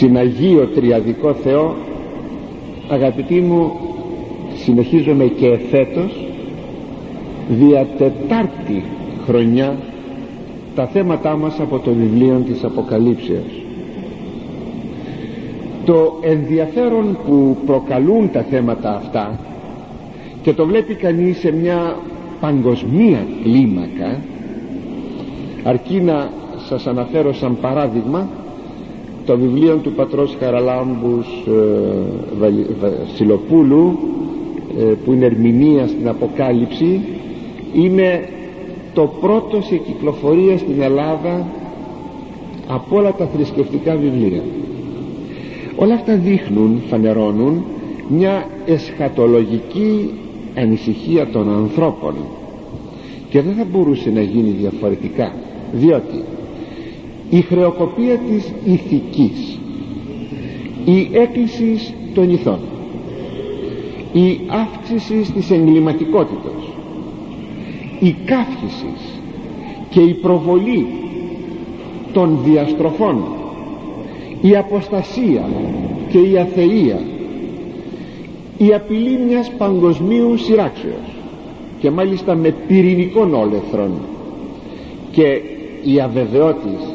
συναγείο τριαδικό Θεό αγαπητοί μου συνεχίζομαι και εφέτος δια τετάρτη χρονιά τα θέματά μας από το βιβλίο της Αποκαλύψεως. Το ενδιαφέρον που προκαλούν τα θέματα αυτά και το βλέπει κανείς σε μια παγκοσμία κλίμακα αρκεί να σας αναφέρω σαν παράδειγμα το βιβλίο του πατρός Χαραλάμπους ε, Βασιλοπούλου ε, που είναι ερμηνεία στην Αποκάλυψη είναι το πρώτο σε κυκλοφορία στην Ελλάδα από όλα τα θρησκευτικά βιβλία. Όλα αυτά δείχνουν, φανερώνουν μια εσχατολογική ανησυχία των ανθρώπων. Και δεν θα μπορούσε να γίνει διαφορετικά διότι η χρεοκοπία της ηθικής η έκκληση των ηθών η αύξηση της εγκληματικότητας η καύχηση και η προβολή των διαστροφών η αποστασία και η αθεία η απειλή μιας παγκοσμίου σειράξεως και μάλιστα με πυρηνικών όλεθρων και η αβεβαιότης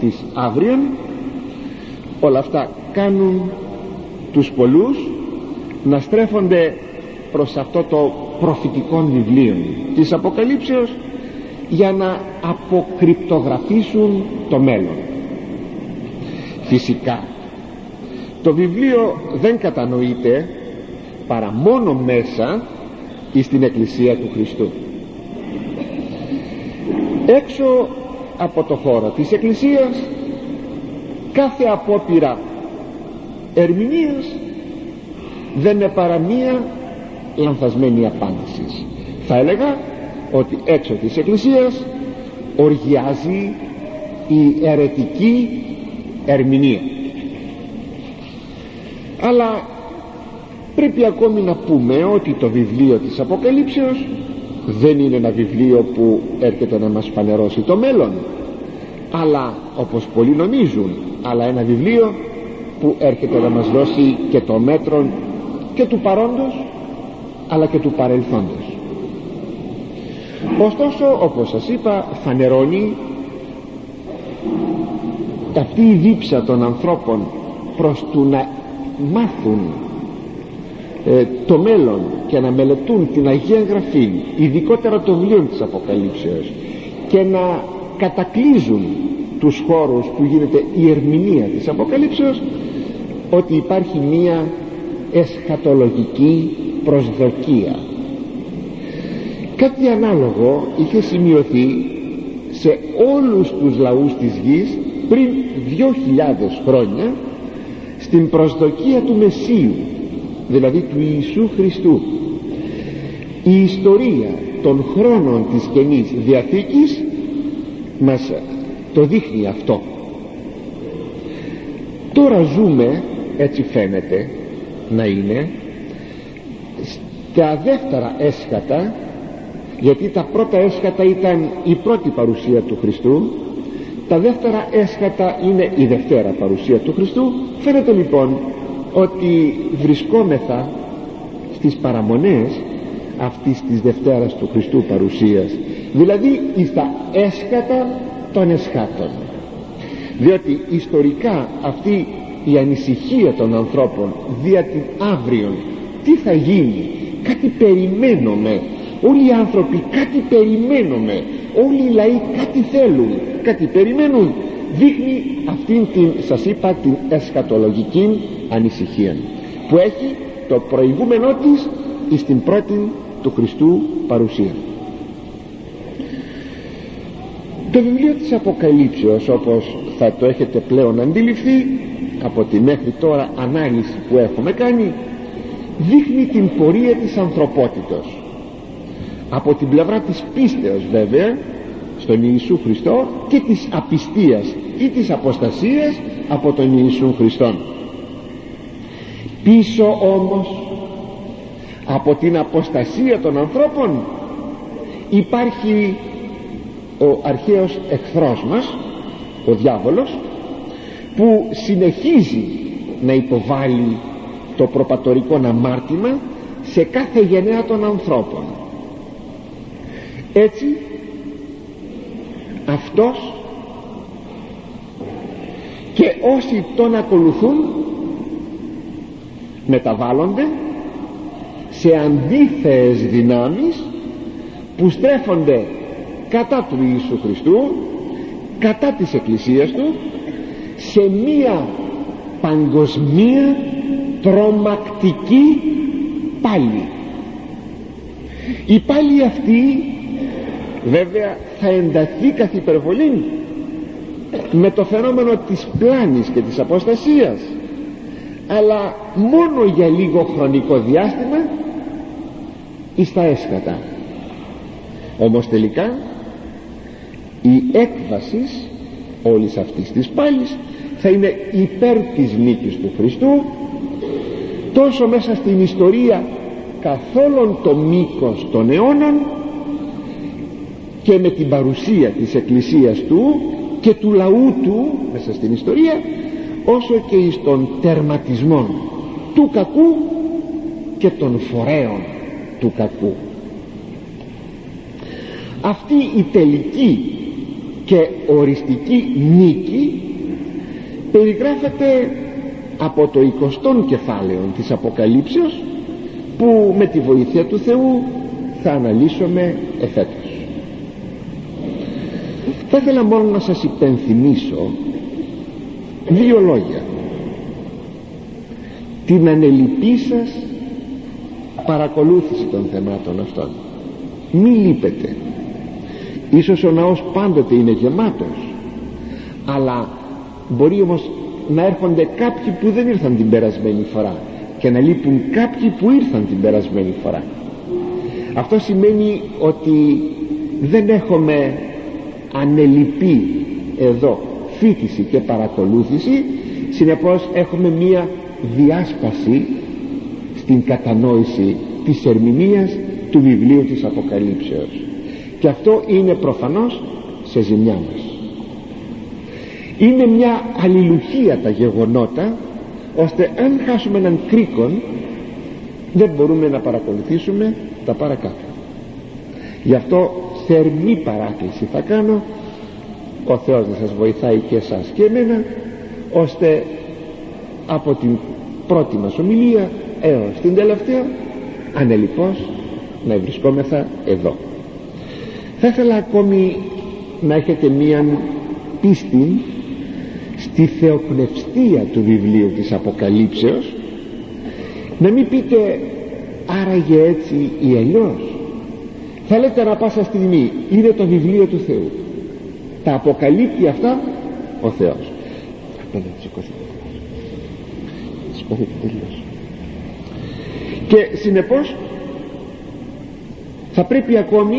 της αύριον όλα αυτά κάνουν τους πολλούς να στρέφονται προς αυτό το προφητικό βιβλίο της Αποκαλύψεως για να αποκρυπτογραφήσουν το μέλλον. Φυσικά το βιβλίο δεν κατανοείται παρά μόνο μέσα στην Εκκλησία του Χριστού. Έξω από το χώρο της Εκκλησίας κάθε απόπειρα ερμηνείας δεν είναι παρά μία λανθασμένη απάντηση. Θα έλεγα ότι έξω της Εκκλησίας οργιάζει η αιρετική ερμηνεία. Αλλά πρέπει ακόμη να πούμε ότι το βιβλίο της Αποκαλύψεως δεν είναι ένα βιβλίο που έρχεται να μας φανερώσει το μέλλον. Αλλά όπως πολλοί νομίζουν αλλά ένα βιβλίο που έρχεται να μας δώσει και το μέτρο και του παρόντος αλλά και του παρελθόντος. Ωστόσο όπως σας είπα φανερώνει αυτή η δίψα των ανθρώπων προς του να μάθουν ε, το μέλλον και να μελετούν την Αγία Γραφή ειδικότερα το βιβλίο της Αποκαλύψεως και να κατακλείζουν τους χώρους που γίνεται η ερμηνεία της Αποκαλύψεως ότι υπάρχει μία εσχατολογική προσδοκία. Κάτι ανάλογο είχε σημειωθεί σε όλους τους λαούς της γης πριν δυο χιλιάδες χρόνια στην προσδοκία του Μεσσίου δηλαδή του Ιησού Χριστού. Η ιστορία των χρόνων της Καινής Διαθήκης μας το δείχνει αυτό. Τώρα ζούμε έτσι φαίνεται να είναι στα δεύτερα έσχατα γιατί τα πρώτα έσχατα ήταν η πρώτη παρουσία του Χριστού τα δεύτερα έσχατα είναι η δευτέρα παρουσία του Χριστού. Φαίνεται λοιπόν ότι βρισκόμεθα στις παραμονές αυτής της Δευτέρας του Χριστού παρουσίας. Δηλαδή στα έσχατα των εσχάτων. Διότι ιστορικά αυτή η ανησυχία των ανθρώπων δια την αύριο τι θα γίνει; Κάτι περιμένουμε όλοι οι άνθρωποι κάτι περιμένουμε όλοι οι λαοί κάτι θέλουν κάτι περιμένουν δείχνει αυτήν την σας είπα την εσχατολογική ανησυχία. Που έχει το προηγούμενό της στην πρώτη του Χριστού παρουσία. Το βιβλίο της Αποκαλύψεως όπως θα το έχετε πλέον αντιληφθεί από τη μέχρι τώρα ανάλυση που έχουμε κάνει δείχνει την πορεία της ανθρωπότητος. Από την πλευρά της πίστεως βέβαια στον Ιησού Χριστό και της απιστίας ή της αποστασίας από τον Ιησού Χριστό πίσω όμως από την αποστασία των ανθρώπων υπάρχει ο αρχαίος εχθρός μας ο διάβολος που συνεχίζει να υποβάλει το προπατορικό αμάρτημα σε κάθε γενναία των ανθρώπων. Έτσι αυτός και όσοι τον ακολουθούν μεταβάλλονται σε αντίθεες δυνάμεις που στρέφονται κατά του Ιησού Χριστού κατά της Εκκλησίας Του σε μία παγκοσμία τρομακτική πάλι η πάλι αυτή βέβαια θα ενταθεί καθ' υπερβολή με το φαινόμενο της πλάνης και της αποστασίας. Αλλά μόνο για λίγο χρονικό διάστημα εις τα έσκατα όμως τελικά η έκβαση όλης αυτής της πάλης θα είναι υπέρ της νίκης του Χριστού τόσο μέσα στην ιστορία καθόλου το μήκος των αιώνων και με την παρουσία της Εκκλησίας Του και του λαού Του μέσα στην ιστορία όσο και εις τον τερματισμό του κακού και των φορέων του κακού. Αυτή η τελική και οριστική νίκη περιγράφεται από το 20ο κεφάλαιο της Αποκαλύψεως που με τη βοήθεια του Θεού θα αναλύσουμε εφέτος θα ήθελα μόνο να σας υπενθυμίσω δύο λόγια. Την ανελειπή σας παρακολούθηση των θεμάτων αυτών. Μη λείπετε. Ίσως ο ναός πάντοτε είναι γεμάτος αλλά μπορεί όμως να έρχονται κάποιοι που δεν ήρθαν την περασμένη φορά και να λείπουν κάποιοι που ήρθαν την περασμένη φορά. Αυτό σημαίνει ότι δεν έχουμε ανελειπή εδώ φίτηση και παρακολούθηση. Συνεπώς έχουμε μία διάσπαση στην κατανόηση της ερμηνείας του βιβλίου της Αποκαλύψεως. Και αυτό είναι προφανώς σε ζημιά μας. Είναι μια αλληλουχία τα γεγονότα ώστε αν χάσουμε έναν κρίκον δεν μπορούμε να παρακολουθήσουμε τα παρακάτω. Γι' αυτό θερμή παράκληση θα κάνω. Ο Θεός να σας βοηθάει και εσάς και εμένα ώστε από την πρώτη μας ομιλία έως την τελευταία ανελιπώς να βρισκόμεθα εδώ. Θα ήθελα ακόμη να έχετε μία πίστη στη θεοπνευστία του βιβλίου της Αποκαλύψεως. Να μην πείτε άραγε έτσι ή αλλιώς θα λέτε να πάσα στιγμή είναι το βιβλίο του Θεού. Τα αποκαλύπτει αυτά ο Θεός. Και συνεπώς θα πρέπει ακόμη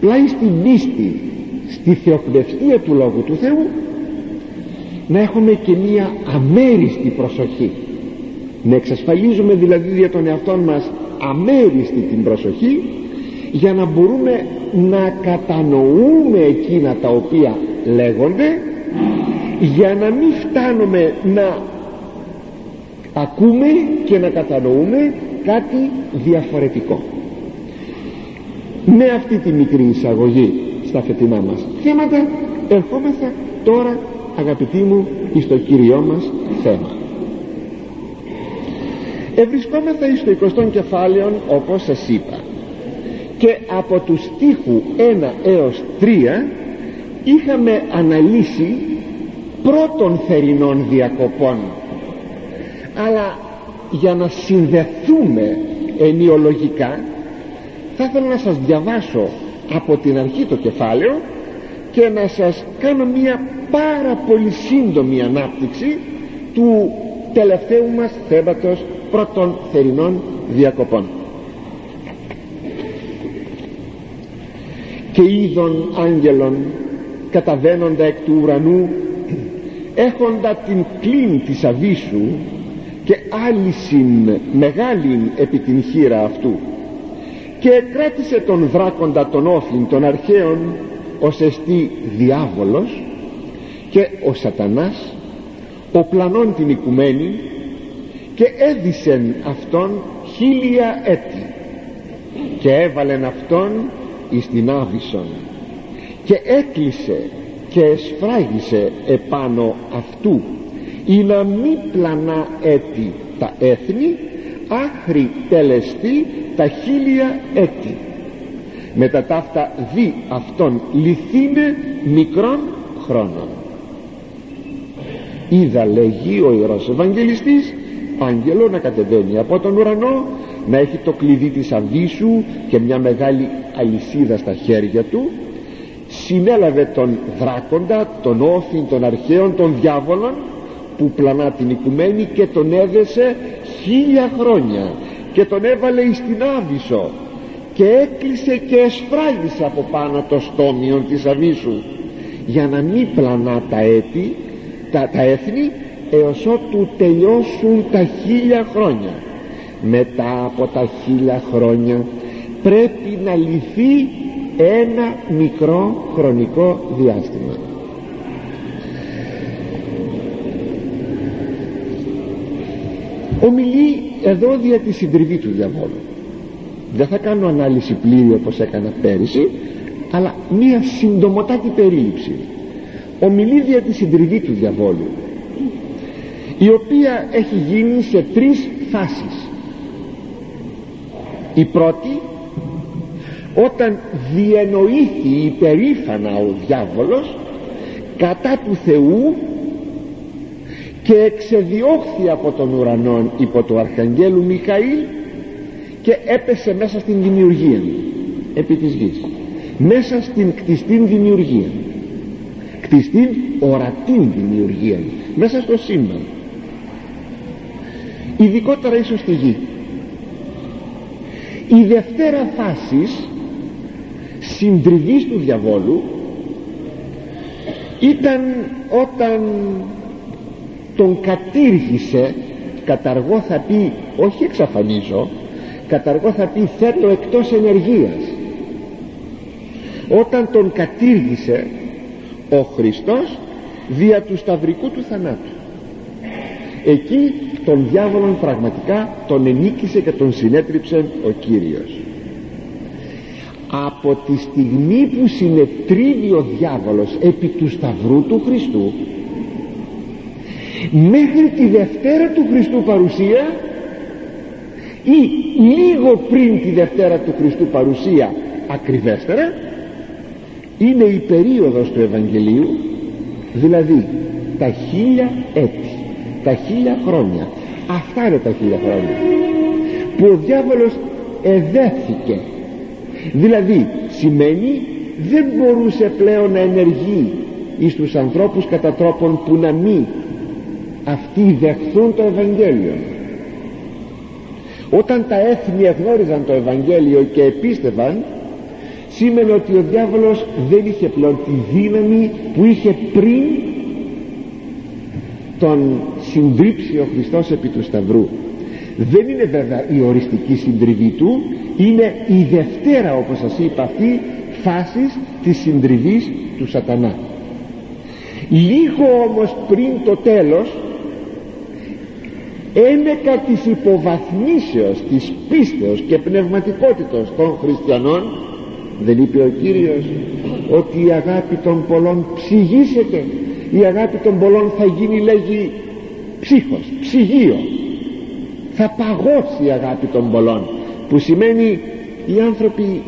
πλάι στην πίστη στη θεοπνευστία του Λόγου του Θεού να έχουμε και μία αμέριστη προσοχή. Να εξασφαλίζουμε δηλαδή για τον εαυτό μας αμέριστη την προσοχή για να μπορούμε να κατανοούμε εκείνα τα οποία λέγονται για να μην φτάνουμε να ακούμε και να κατανοούμε κάτι διαφορετικό. Με αυτή τη μικρή εισαγωγή στα φετινά μας θέματα ερχόμεθα τώρα αγαπητοί μου εις το Κύριό μας θέμα. Ευρισκόμεθα εις το 20 κεφάλαιο όπως σας είπα και από τους στίχους 1 έως 3 είχαμε αναλύσει πρώτων θερινών διακοπών. Αλλά για να συνδεθούμε ενιολογικά θα ήθελα να σας διαβάσω από την αρχή το κεφάλαιο και να σας κάνω μια πάρα πολύ σύντομη ανάπτυξη του τελευταίου μας θέματος πρώτων θερινών διακοπών και είδων άγγελων καταβαίνοντα εκ του ουρανού έχοντα την κλίν της αβίσου και άλυσιν μεγάλην επί την χείρα αυτού. Και κράτησε τον δράκοντα των όφλην των αρχαίων ως εστί διάβολος και ο σατανάς ο πλανών την οικουμένη και έδισεν αυτόν χίλια έτη. Και έβαλεν αυτόν εις την Άβυσσον και έκλεισε και εσφράγισε επάνω αυτού ή να μη πλανά έτη τα έθνη άχρη τελεστεί τα χίλια έτη. Με τα ταύτα δι αυτόν λυθύνε μικρών χρόνων. Είδα λέγει ο Ιερός Ευαγγελιστής άγγελο να κατεβαίνει από τον ουρανό να έχει το κλειδί της Αβύσσου και μια μεγάλη αλυσίδα στα χέρια του. Συνέλαβε τον δράκοντα τον όφιν των αρχαίων των διάβολων που πλανά την οικουμένη και τον έδεσε χίλια χρόνια και τον έβαλε εις την Άβυσσο και έκλεισε και εσφράγισε από πάνω το στόμιο της Αβύσσου για να μην πλανά τα έτη τα, τα έθνη έως ότου τελειώσουν τα χίλια χρόνια μετά από τα χίλια χρόνια πρέπει να λυθεί ένα μικρό χρονικό διάστημα. Ομιλεί εδώ δια τη συντριβή του διαβόλου. Δεν θα κάνω ανάλυση πλήρη όπως έκανα πέρυσι αλλά μία συντομοτάτη περίληψη. Ομιλεί δια τη συντριβή του διαβόλου η οποία έχει γίνει σε τρεις φάσεις η πρώτη όταν διενοήθη υπερήφανα ο διάβολος κατά του Θεού και εξεδιώχθη από τον ουρανό υπό του Αρχαγγέλου Μιχαήλ και έπεσε μέσα στην δημιουργία επί της γης. Μέσα στην κτιστήν δημιουργία. Κτιστήν ορατήν δημιουργία. Μέσα στο σύμπαν. Ειδικότερα ίσως στη γη η δευτέρα φάση συντριβής του διαβόλου ήταν όταν τον κατήργησε καταργώ θα πει όχι εξαφανίζω καταργώ θα πει θέτω εκτός ενεργείας όταν τον κατήργησε ο Χριστός δια του σταυρικού του θανάτου εκεί τον διάβολον πραγματικά τον ενίκησε και τον συνέτριψε ο Κύριος. Από τη στιγμή που συνετρίβει ο διάβολος επί του σταυρού του Χριστού μέχρι τη Δευτέρα του Χριστού παρουσία ή λίγο πριν τη Δευτέρα του Χριστού παρουσία ακριβέστερα είναι η περίοδος του Ευαγγελίου δηλαδή τα χίλια έτη τα χίλια χρόνια. Αυτά είναι τα χίλια χρόνια. Που ο διάβολος εδέθηκε. Δηλαδή σημαίνει δεν μπορούσε πλέον να ενεργεί εις τους ανθρώπους κατά τρόπον που να μην αυτοί δεχθούν το Ευαγγέλιο. Όταν τα έθνη εγνώριζαν το Ευαγγέλιο και επίστευαν σήμαινε ότι ο διάβολος δεν είχε πλέον τη δύναμη που είχε πριν τον συντρίψει ο Χριστός επί του Σταυρού. Δεν είναι βέβαια η οριστική συντριβή του είναι η δευτέρα όπως σας είπα αυτή φάσης της συντριβής του σατανά. Λίγο όμως πριν το τέλος ένεκα της υποβαθμίσεως της πίστεως και πνευματικότητος των χριστιανών δεν είπε ο Κύριος ότι η αγάπη των πολλών ψυγίσεται η αγάπη των πολλών θα γίνει λέγει ψύχος, ψυγείο. Θα παγώσει η αγάπη των πολλών που σημαίνει οι άνθρωποι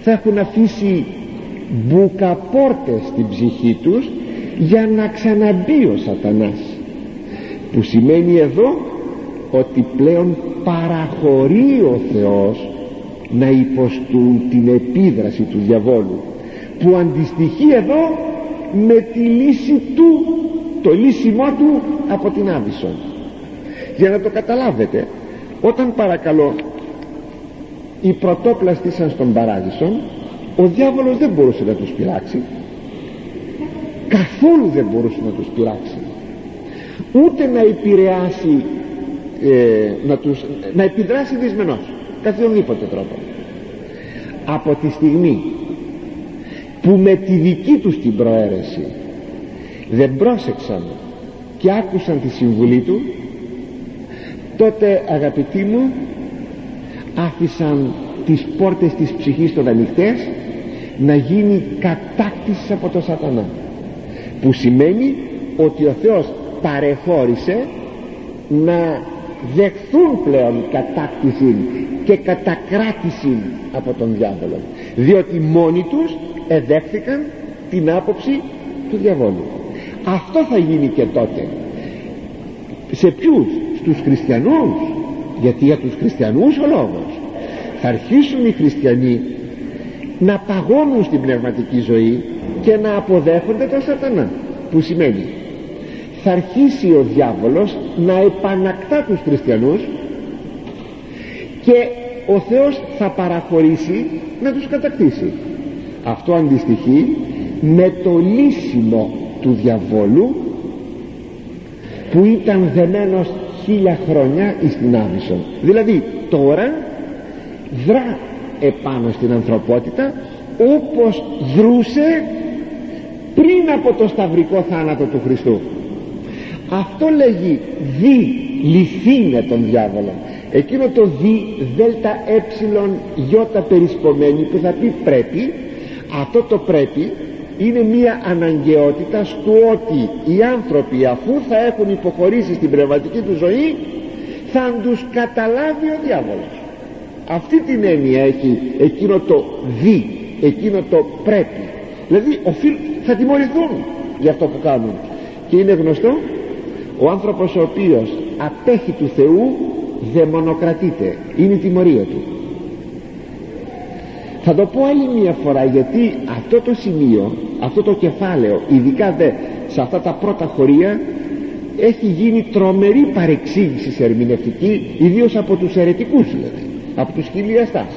θα έχουν αφήσει μπουκαπόρτες στην ψυχή τους για να ξαναμπεί ο σατανάς. Που σημαίνει εδώ ότι πλέον παραχωρεί ο Θεός να υποστούν την επίδραση του διαβόλου που αντιστοιχεί εδώ με τη λύση του το λύσιμό του από την Άβυσσον. Για να το καταλάβετε όταν παρακαλώ οι πρωτόπλαστοι σαν στον παράδεισο ο διάβολος δεν μπορούσε να τους πειράξει. Καθόλου δεν μπορούσε να τους πειράξει. Ούτε να επηρεάσει ε, να, τους, να επιδράσει δυσμενός καθιονδήποτε τρόπο. Από τη στιγμή που με τη δική τους την προαίρεση δεν πρόσεξαν και άκουσαν τη συμβουλή του τότε αγαπητοί μου άφησαν τις πόρτες της ψυχής των ανοιχτές να γίνει κατάκτησης από το σατανά που σημαίνει ότι ο Θεός παρεχώρησε να δεχθούν πλέον κατάκτηση και κατακράτηση από τον διάβολο διότι μόνοι τους εδέχθηκαν την άποψη του διαβόλου αυτό θα γίνει και τότε. Σε ποιους; Στους χριστιανούς. Γιατί για τους χριστιανούς ο λόγος. Θα αρχίσουν οι χριστιανοί να παγώνουν στην πνευματική ζωή και να αποδέχονται τον σατανά. Που σημαίνει θα αρχίσει ο διάβολος να επανακτά τους χριστιανούς και ο Θεός θα παραχωρήσει να τους κατακτήσει. Αυτό αντιστοιχεί με το λύσιμο του διαβόλου που ήταν δεμένος χίλια χρόνια εις την Άβυσσο δηλαδή τώρα δρά επάνω στην ανθρωπότητα όπως δρούσε πριν από το σταυρικό θάνατο του Χριστού. Αυτό λέγει δι λυθήνε τον διάβολο εκείνο το δι δέλτα ε γιώτα περισπομένη που θα πει πρέπει αυτό το πρέπει είναι μια αναγκαιότητα στο ότι οι άνθρωποι αφού θα έχουν υποχωρήσει στην πνευματική τους ζωή θα τους καταλάβει ο διάβολος. Αυτή την έννοια έχει εκείνο το δι εκείνο το πρέπει δηλαδή οφείλ, θα τιμωρηθούν για αυτό που κάνουν. Και είναι γνωστό ο άνθρωπος ο οποίος απέχει του Θεού δαιμονοκρατείται. Είναι η τιμωρία του θα το πω άλλη μια φορά γιατί αυτό το σημείο αυτό το κεφάλαιο ειδικά δε σε αυτά τα πρώτα χωρία έχει γίνει τρομερή παρεξήγηση ερμηνευτική ιδίως από τους αιρετικούς δηλαδή από τους χιλιαστάς.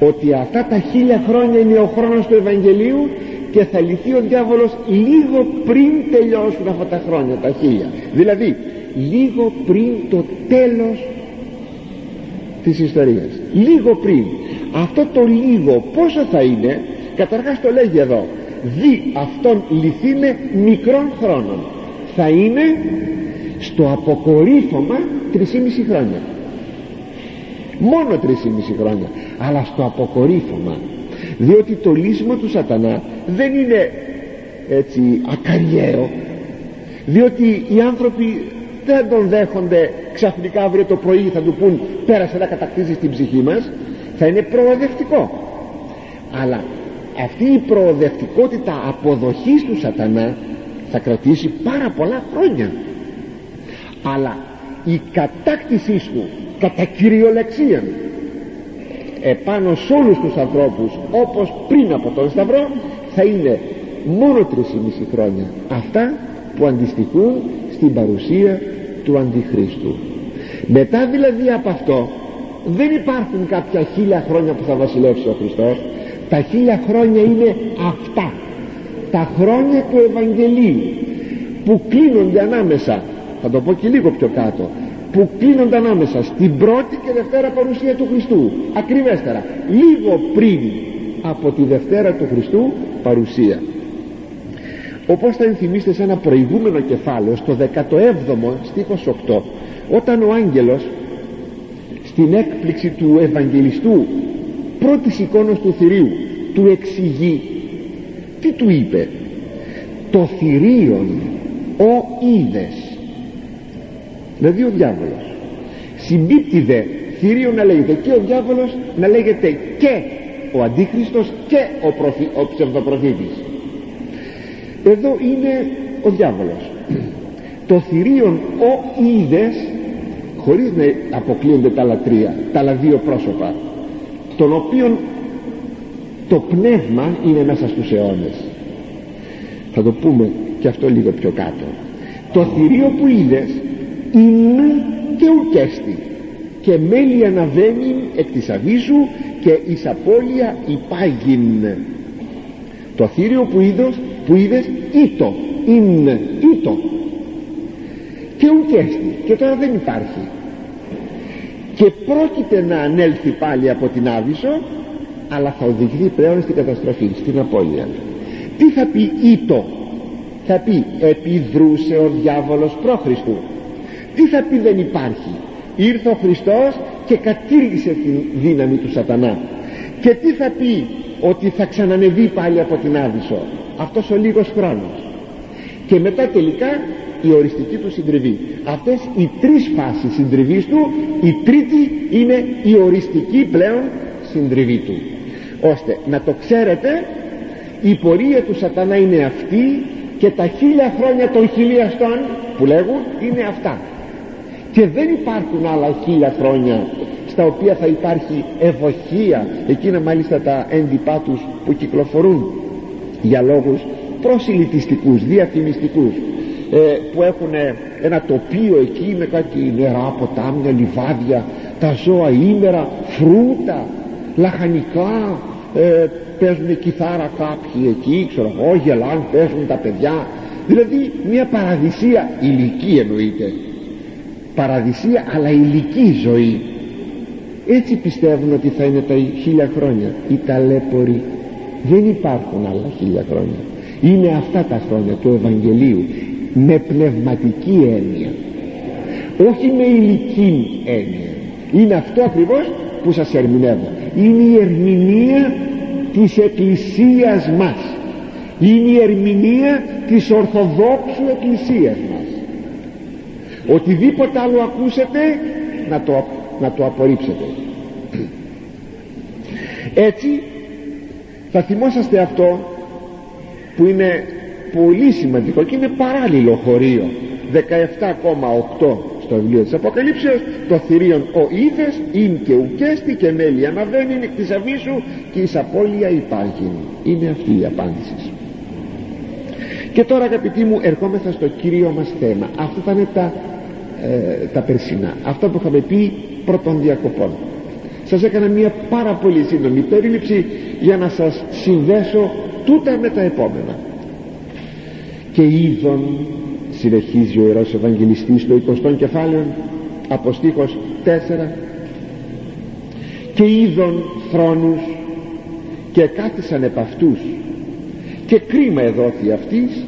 Ότι αυτά τα χίλια χρόνια είναι ο χρόνος του Ευαγγελίου και θα λυθεί ο διάβολος λίγο πριν τελειώσουν αυτά τα χρόνια τα χίλια. Δηλαδή λίγο πριν το τέλος της ιστορίας. Λίγο πριν αυτό το λίγο πόσο θα είναι καταρχάς το λέγει εδώ δι αυτόν λυθήνε μικρών χρόνων θα είναι στο αποκορύφωμα 3,5 χρόνια. Μόνο 3,5 χρόνια αλλά στο αποκορύφωμα. Διότι το λύσιμο του σατανά δεν είναι έτσι ακαριαίο. Διότι οι άνθρωποι δεν τον δέχονται ξαφνικά αύριο το πρωί θα του πούν πέρασε να κατακτήσεις την ψυχή μας θα είναι προοδευτικό. Αλλά αυτή η προοδευτικότητα αποδοχής του σατανά θα κρατήσει πάρα πολλά χρόνια. Αλλά η κατάκτησή του κατά κυριολεξία επάνω σε όλους τους ανθρώπους όπως πριν από τον Σταυρό θα είναι μόνο μισή χρόνια. Αυτά που αντιστοιχούν στην παρουσία του Αντιχρίστου. Μετά δηλαδή από αυτό δεν υπάρχουν κάποια χίλια χρόνια που θα βασιλεύσει ο Χριστός. Τα χίλια χρόνια είναι αυτά. Τα χρόνια του Ευαγγελίου που κλείνονται ανάμεσα θα το πω και λίγο πιο κάτω που κλείνονται ανάμεσα στην πρώτη και δευτέρα παρουσία του Χριστού. Ακριβέστερα λίγο πριν από τη δευτέρα του Χριστού παρουσία. Όπως θα ενθυμίστε σε ένα προηγούμενο κεφάλαιο στο 17ο στίχος 8 όταν ο άγγελος στην έκπληξη του Ευαγγελιστού πρώτης εικόνος του θηρίου του εξηγεί. Τι του είπε; Το θηρίον ο είδες δηλαδή ο διάβολος. Συμπίπτει δε θηρίο να λέγεται και ο διάβολος να λέγεται και ο αντίχριστος και ο, προφη, ο ψευδοπροφήτης εδώ είναι ο διάβολος. Το θηρίον ο είδες χωρίς να αποκλείονται τα άλλα τρία τα άλλα δύο πρόσωπα των οποίων το πνεύμα είναι μέσα στους αιώνες. Θα το πούμε και αυτό λίγο πιο κάτω. Το θηρίο που είδες είναι και ουκέστη και μέλη αναβαίνει εκ της αβίσου και εις απώλεια υπάγειν. Το θήριο που είδες που είδες ήτο είναι ήτο και ουκέστη και τώρα δεν υπάρχει. Και πρόκειται να ανέλθει πάλι από την Άβυσσο αλλά θα οδηγηθεί πλέον στην καταστροφή στην απώλεια. Τι θα πει ήτο; Θα πει επιδρούσε ο διάβολος πρόχριστου τι θα πει δεν υπάρχει ήρθε ο Χριστός και κατήργησε τη δύναμη του σατανά. Και τι θα πει ότι θα ξανανεβεί πάλι από την Άδυσο αυτός ο λίγος χρόνος. Και μετά τελικά η οριστική του συντριβή. Αυτές οι τρεις φάσεις συντριβής του η τρίτη είναι η οριστική πλέον συντριβή του. Ώστε να το ξέρετε η πορεία του σατανά είναι αυτή και τα χίλια χρόνια των χιλιαστών που λέγουν είναι αυτά. Και δεν υπάρχουν άλλα χίλια χρόνια στα οποία θα υπάρχει ευοχία εκείνα μάλιστα τα έντυπά τους που κυκλοφορούν για λόγους προσιλητιστικούς, διαφημιστικούς ε, που έχουν ένα τοπίο εκεί με κάτι νερά, ποτάμια, λιβάδια τα ζώα ήμερα, φρούτα λαχανικά. Ε, παίζουν κιθάρα κάποιοι εκεί ξέρω εγώ, γελάν, παίζουν τα παιδιά. Δηλαδή μια παραδεισία ηλική εννοείται. Παραδεισία αλλά ηλική ζωή. Έτσι πιστεύουν ότι θα είναι τα χίλια χρόνια. Οι ταλέποροι. Δεν υπάρχουν άλλα χίλια χρόνια. Είναι αυτά τα χρόνια του Ευαγγελίου με πνευματική έννοια. Όχι με ηλική έννοια. Είναι αυτό ακριβώς που σας ερμηνεύω. Είναι η ερμηνεία της εκκλησίας μας. Είναι η ερμηνεία της Ορθοδόξου εκκλησίας μας. Οτιδήποτε άλλο ακούσετε να το, να το απορρίψετε. Έτσι θα θυμόσαστε αυτό που είναι πολύ σημαντικό και είναι παράλληλο χωρίο. 17,8 στο βιβλίο της Αποκαλύψεως. Το θηρίον ο είδες ειν και ουκέστη και μέλη αναβαίνει της αβίσου και εις απώλεια υπάρχει είναι αυτή η απάντηση. Και τώρα αγαπητοί μου ερχόμεθα στο κύριο μας θέμα. Αυτό θα είναι τα, ε, τα περσινά. Αυτά που είχαμε πει πρώτων διακοπών. Σας έκανα μια πάρα πολύ σύντομη περίληψη για να σας συνδέσω τούτα με τα επόμενα και είδον συνεχίζει ο Ιερός Ευαγγελιστής στο 20 κεφάλαιο από στίχος 4 και είδον θρόνους και κάθισαν επ' αυτούς. Και κρίμα εδόθη αυτής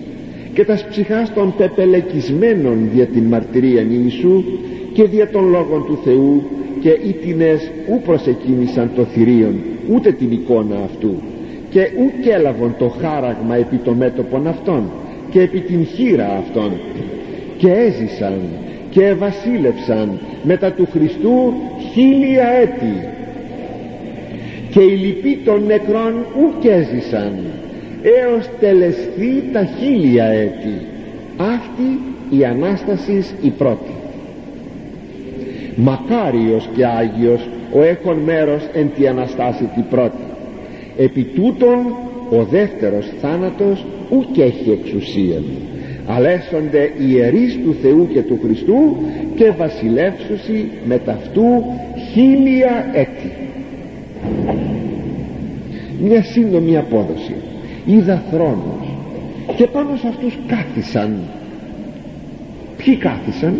και τας ψυχάς των πεπελεκισμένων δια την μαρτυρία Ιησού και δια των λόγων του Θεού και οι τινές ου προσεκίνησαν το θηρίον ούτε την εικόνα αυτού και ου έλαβον το χάραγμα επί το μέτωπον αυτών και επί την χείρα αυτών και έζησαν και βασίλευσαν μετά του Χριστού χίλια έτη. Και οι λοιποί των νεκρών ουκ έζησαν έως τελεσθεί τα χίλια έτη. Αυτή η Ανάστασης η πρώτη. Μακάριος και Άγιος ο έχων μέρος εν τη Αναστάση τη πρώτη. Επί τούτων ο δεύτερος θάνατος ουκ έχει εξουσία. Αλλά έσονται ιερείς του Θεού και του Χριστού και βασιλεύσουσι με ταυτού χίλια έτη. Μια σύντομη απόδοση. Είδα θρόνους και πάνω σε αυτούς κάθισαν. Ποιοι κάθισαν;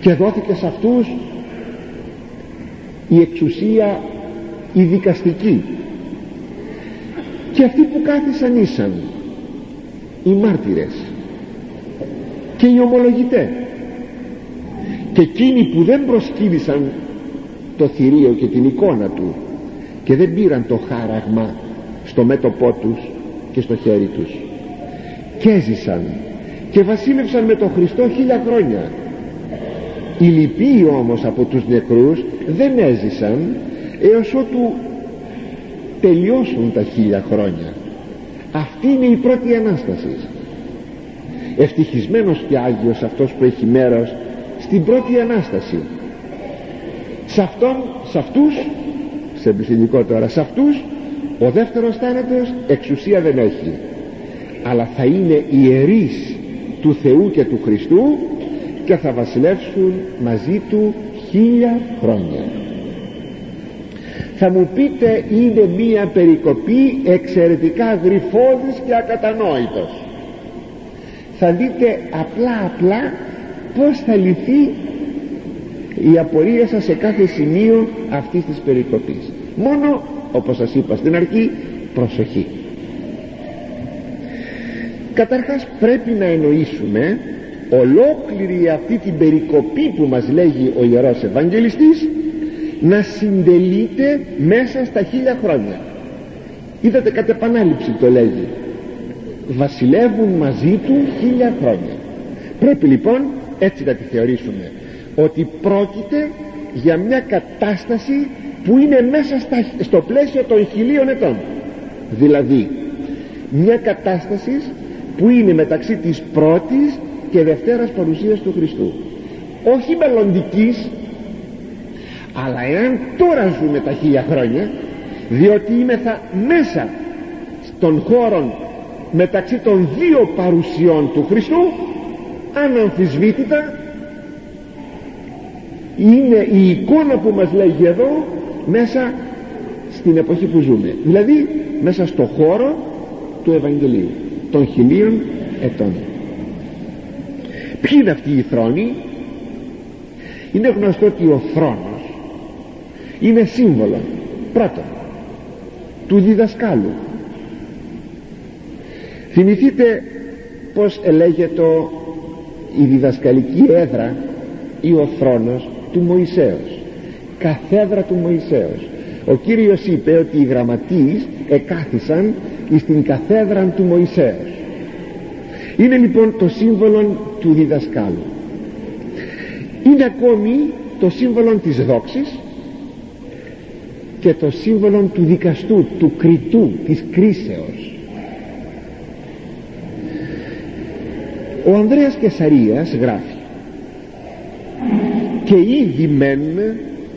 Και δόθηκε σε αυτούς η εξουσία η δικαστική και αυτοί που κάθισαν ήσαν οι μάρτυρες και οι ομολογητές. Και εκείνοι που δεν προσκύλησαν το θηρίο και την εικόνα του και δεν πήραν το χάραγμα στο μέτωπό τους και στο χέρι τους. Και έζησαν και βασίλευσαν με τον Χριστό χίλια χρόνια. Οι λοιποί όμως από τους νεκρούς δεν έζησαν έως ότου τελειώσουν τα χίλια χρόνια. Αυτή είναι η πρώτη Ανάσταση. Ευτυχισμένος και Άγιος αυτός που έχει μέρος στην πρώτη Ανάσταση. Σε αυτόν, σε αυτούς σε πληθυντικό τώρα, σε αυτούς ο δεύτερος θάνατος εξουσία δεν έχει. Αλλά θα είναι ιερείς του Θεού και του Χριστού και θα βασιλεύσουν μαζί του χίλια χρόνια θα μου πείτε είναι μία περικοπή εξαιρετικά γρυφώδης και ακατανόητος. Θα δείτε απλά απλά πως θα λυθεί η απορία σας σε κάθε σημείο αυτής της περικοπής. Μόνο όπως σας είπα στην αρχή προσοχή. Καταρχάς πρέπει να εννοήσουμε ολόκληρη αυτή την περικοπή που μας λέγει ο Ιερός Ευαγγελιστής να συντελείται μέσα στα χίλια χρόνια. Είδατε κατ' επανάληψη το λέγει. Βασιλεύουν μαζί του χίλια χρόνια. Πρέπει λοιπόν έτσι να τη θεωρήσουμε ότι πρόκειται για μια κατάσταση που είναι μέσα στα, στο πλαίσιο των χιλίων ετών. Δηλαδή μια κατάσταση που είναι μεταξύ της πρώτης και δευτέρας παρουσίας του Χριστού. Όχι μελλοντικής, αλλά εάν τώρα ζούμε τα χίλια χρόνια διότι θα μέσα στον χώρο μεταξύ των δύο παρουσιών του Χριστού αναμφισβήτητα είναι η εικόνα που μας λέγει εδώ μέσα στην εποχή που ζούμε. Δηλαδή μέσα στο χώρο του Ευαγγελίου των χιλίων ετών. Ποιοι είναι αυτοί οι θρόνοι; Είναι γνωστό ότι ο θρόνος είναι σύμβολο. Πρώτον του διδασκάλου. Θυμηθείτε πως ελέγεται η διδασκαλική έδρα ή ο θρόνος του Μωυσέως. Καθέδρα του Μωυσέως. Ο Κύριος είπε ότι οι γραμματείς εκάθισαν στην καθέδρα του Μωυσέως. Είναι λοιπόν το σύμβολο του διδασκάλου. Είναι ακόμη το σύμβολο της δόξης και το σύμβολο του δικαστού του κριτού της κρίσεως. Ο Ανδρέας Κεσαρίας γράφει και ήδη μεν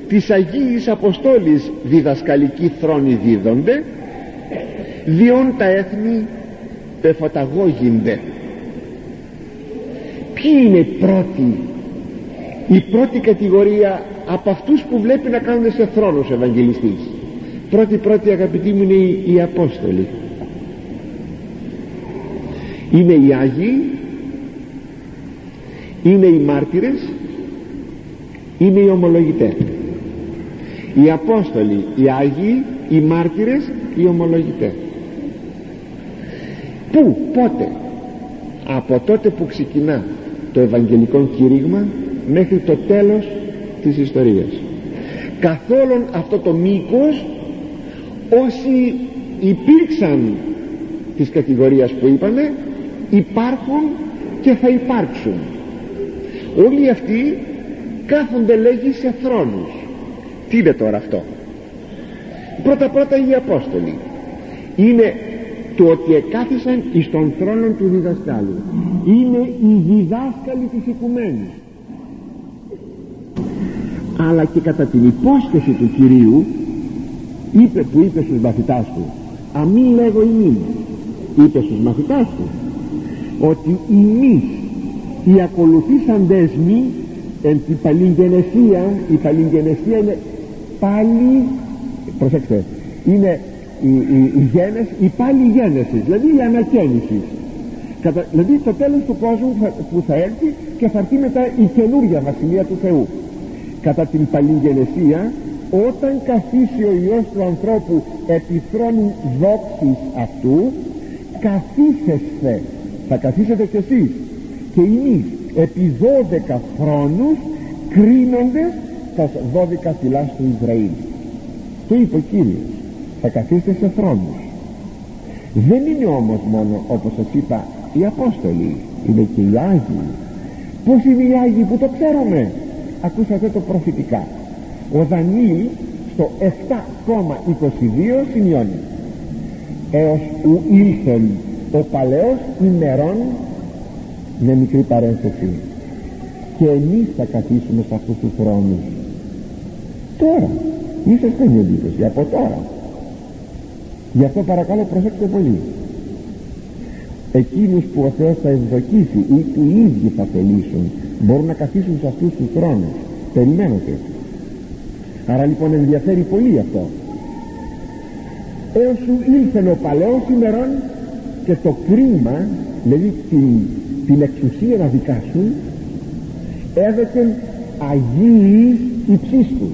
της Αγίης Αποστόλης διδασκαλική θρόνη δίδονται διόν τα έθνη πεφωταγώγινται ποιοι είναι οι πρώτοι η πρώτη κατηγορία από αυτούς που βλέπει να κάνουν σε θρόνος Ευαγγελιστής. Πρώτη πρώτη αγαπητοί μου είναι οι, οι Απόστολοι. Είναι οι Άγιοι. Είναι οι μάρτυρες. Είναι οι ομολογητές. Οι Απόστολοι οι Άγιοι οι μάρτυρες οι ομολογητές. Πού πότε; Από τότε που ξεκινά το Ευαγγελικό κήρυγμα μέχρι το τέλος της ιστορίας. Καθόλου αυτό το μήκος όσοι υπήρξαν της κατηγορίας που είπαμε υπάρχουν και θα υπάρξουν. Όλοι αυτοί κάθονται λέγει σε θρόνους. Τι είναι τώρα αυτό; Πρώτα πρώτα οι Απόστολοι. Είναι το ότι εκάθισαν εις τον θρόνο του διδασκάλου. Είναι οι διδάσκαλοι της οικουμένης αλλά και κατά την υπόσχεση του Κυρίου είπε, που είπε στους μαθητάς του αμή λέγω ημί είπε στους μαθητάς του ότι ημείς οι ακολουθήσαντες μη εν την παλιγενεσία η παλιγενεσία είναι πάλι προσέξτε είναι η, η, η, γένεση, η πάλι γένεσης δηλαδή η ανακαίνιση. Κατα, δηλαδή το τέλος του κόσμου που θα έρθει και θα έρθει μετά η καινούργια βασιλεία του Θεού κατά την παλιγενεσία όταν καθίσει ο Υιός του ανθρώπου επί θρόνου δόξης αυτού καθίσεστε θα καθίσετε κι εσείς. Και εμείς επί δώδεκα χρόνους κρίνονται τας δώδεκα φυλάς του Ισραήλ. Το είπε ο Κύριος θα καθίσετε σε θρόνους δεν είναι όμως μόνο όπως σας είπα οι Απόστολοι είναι και οι Άγιοι. Πως είναι οι Άγιοι που το ξέρουμε; Ακούσατε το προφητικά ο Δανίλ στο 7,22 σημειώνει. Έως ου ήλθεν ο παλαιός ημερών με μικρή παρένθεση. Και εμείς θα καθίσουμε σε αυτούς τους θρόνους τώρα μη σας κάνει εντύπωση από τώρα. Γι' αυτό παρακαλώ προσέξτε πολύ. Εκείνους που ο Θεός θα ευδοκίσει ή του ίδιοι θα θελήσουν μπορούν να καθίσουν σε αυτούς τους θρόνους. Περιμένετε άρα λοιπόν ενδιαφέρει πολύ αυτό. Έως σου ήλθε ο παλαιός ημερών και το κρίμα δηλαδή την, την εξουσία να δικάσουν έδωκεν Αγίοι υψίστου.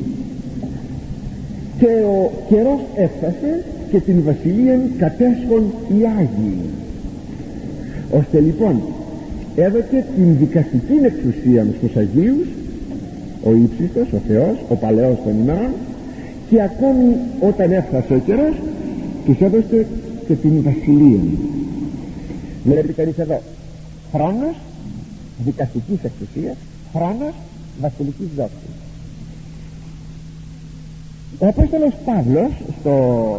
Και ο καιρός έφτασε και την βασιλεία κατέσχον οι Άγιοι. Ώστε λοιπόν έδωκε την δικαστική εξουσία στους Αγίους ο ύψιστος, ο Θεός, ο παλαιός των ημερών και ακόμη όταν έφτασε ο καιρός τους έδωσε και την βασιλεία βλέπει κανείς εδώ χρόνος δικαστικής εξουσίας χρόνος βασιλικής δόξης. Ο Απόστολος Παύλος στο,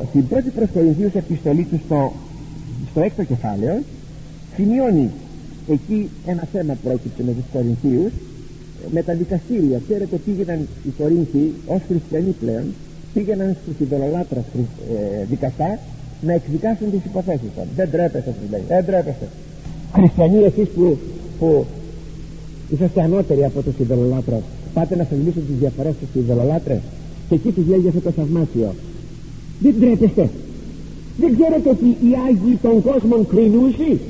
στην πρώτη προς Κορινθίους επιστολή του στο, στο έκτο κεφάλαιο σημειώνει εκεί ένα θέμα πρόκειται με τους Κορινθίους με τα δικαστήρια. Ξέρετε πήγαιναν οι Κορίνθιοι ως χριστιανοί πλέον πήγαιναν στους ειδωλολάτρες ε, δικαστά να εκδικάσουν τις υποθέσεις των δεν τρέπεστε τους λέει δεν τρέπεστε. Χριστιανοί εσείς που, που είσαστε ανώτεροι από τους ειδωλολάτρες πάτε να σας λύσουν τις διαφορές στους ειδωλολάτρες και εκεί τους λέει αυτό το θαυμάσιο. Δεν τρέπεστε. Δεν ξέρετε ότι οι Άγιοι των κόσμων κρίνουσι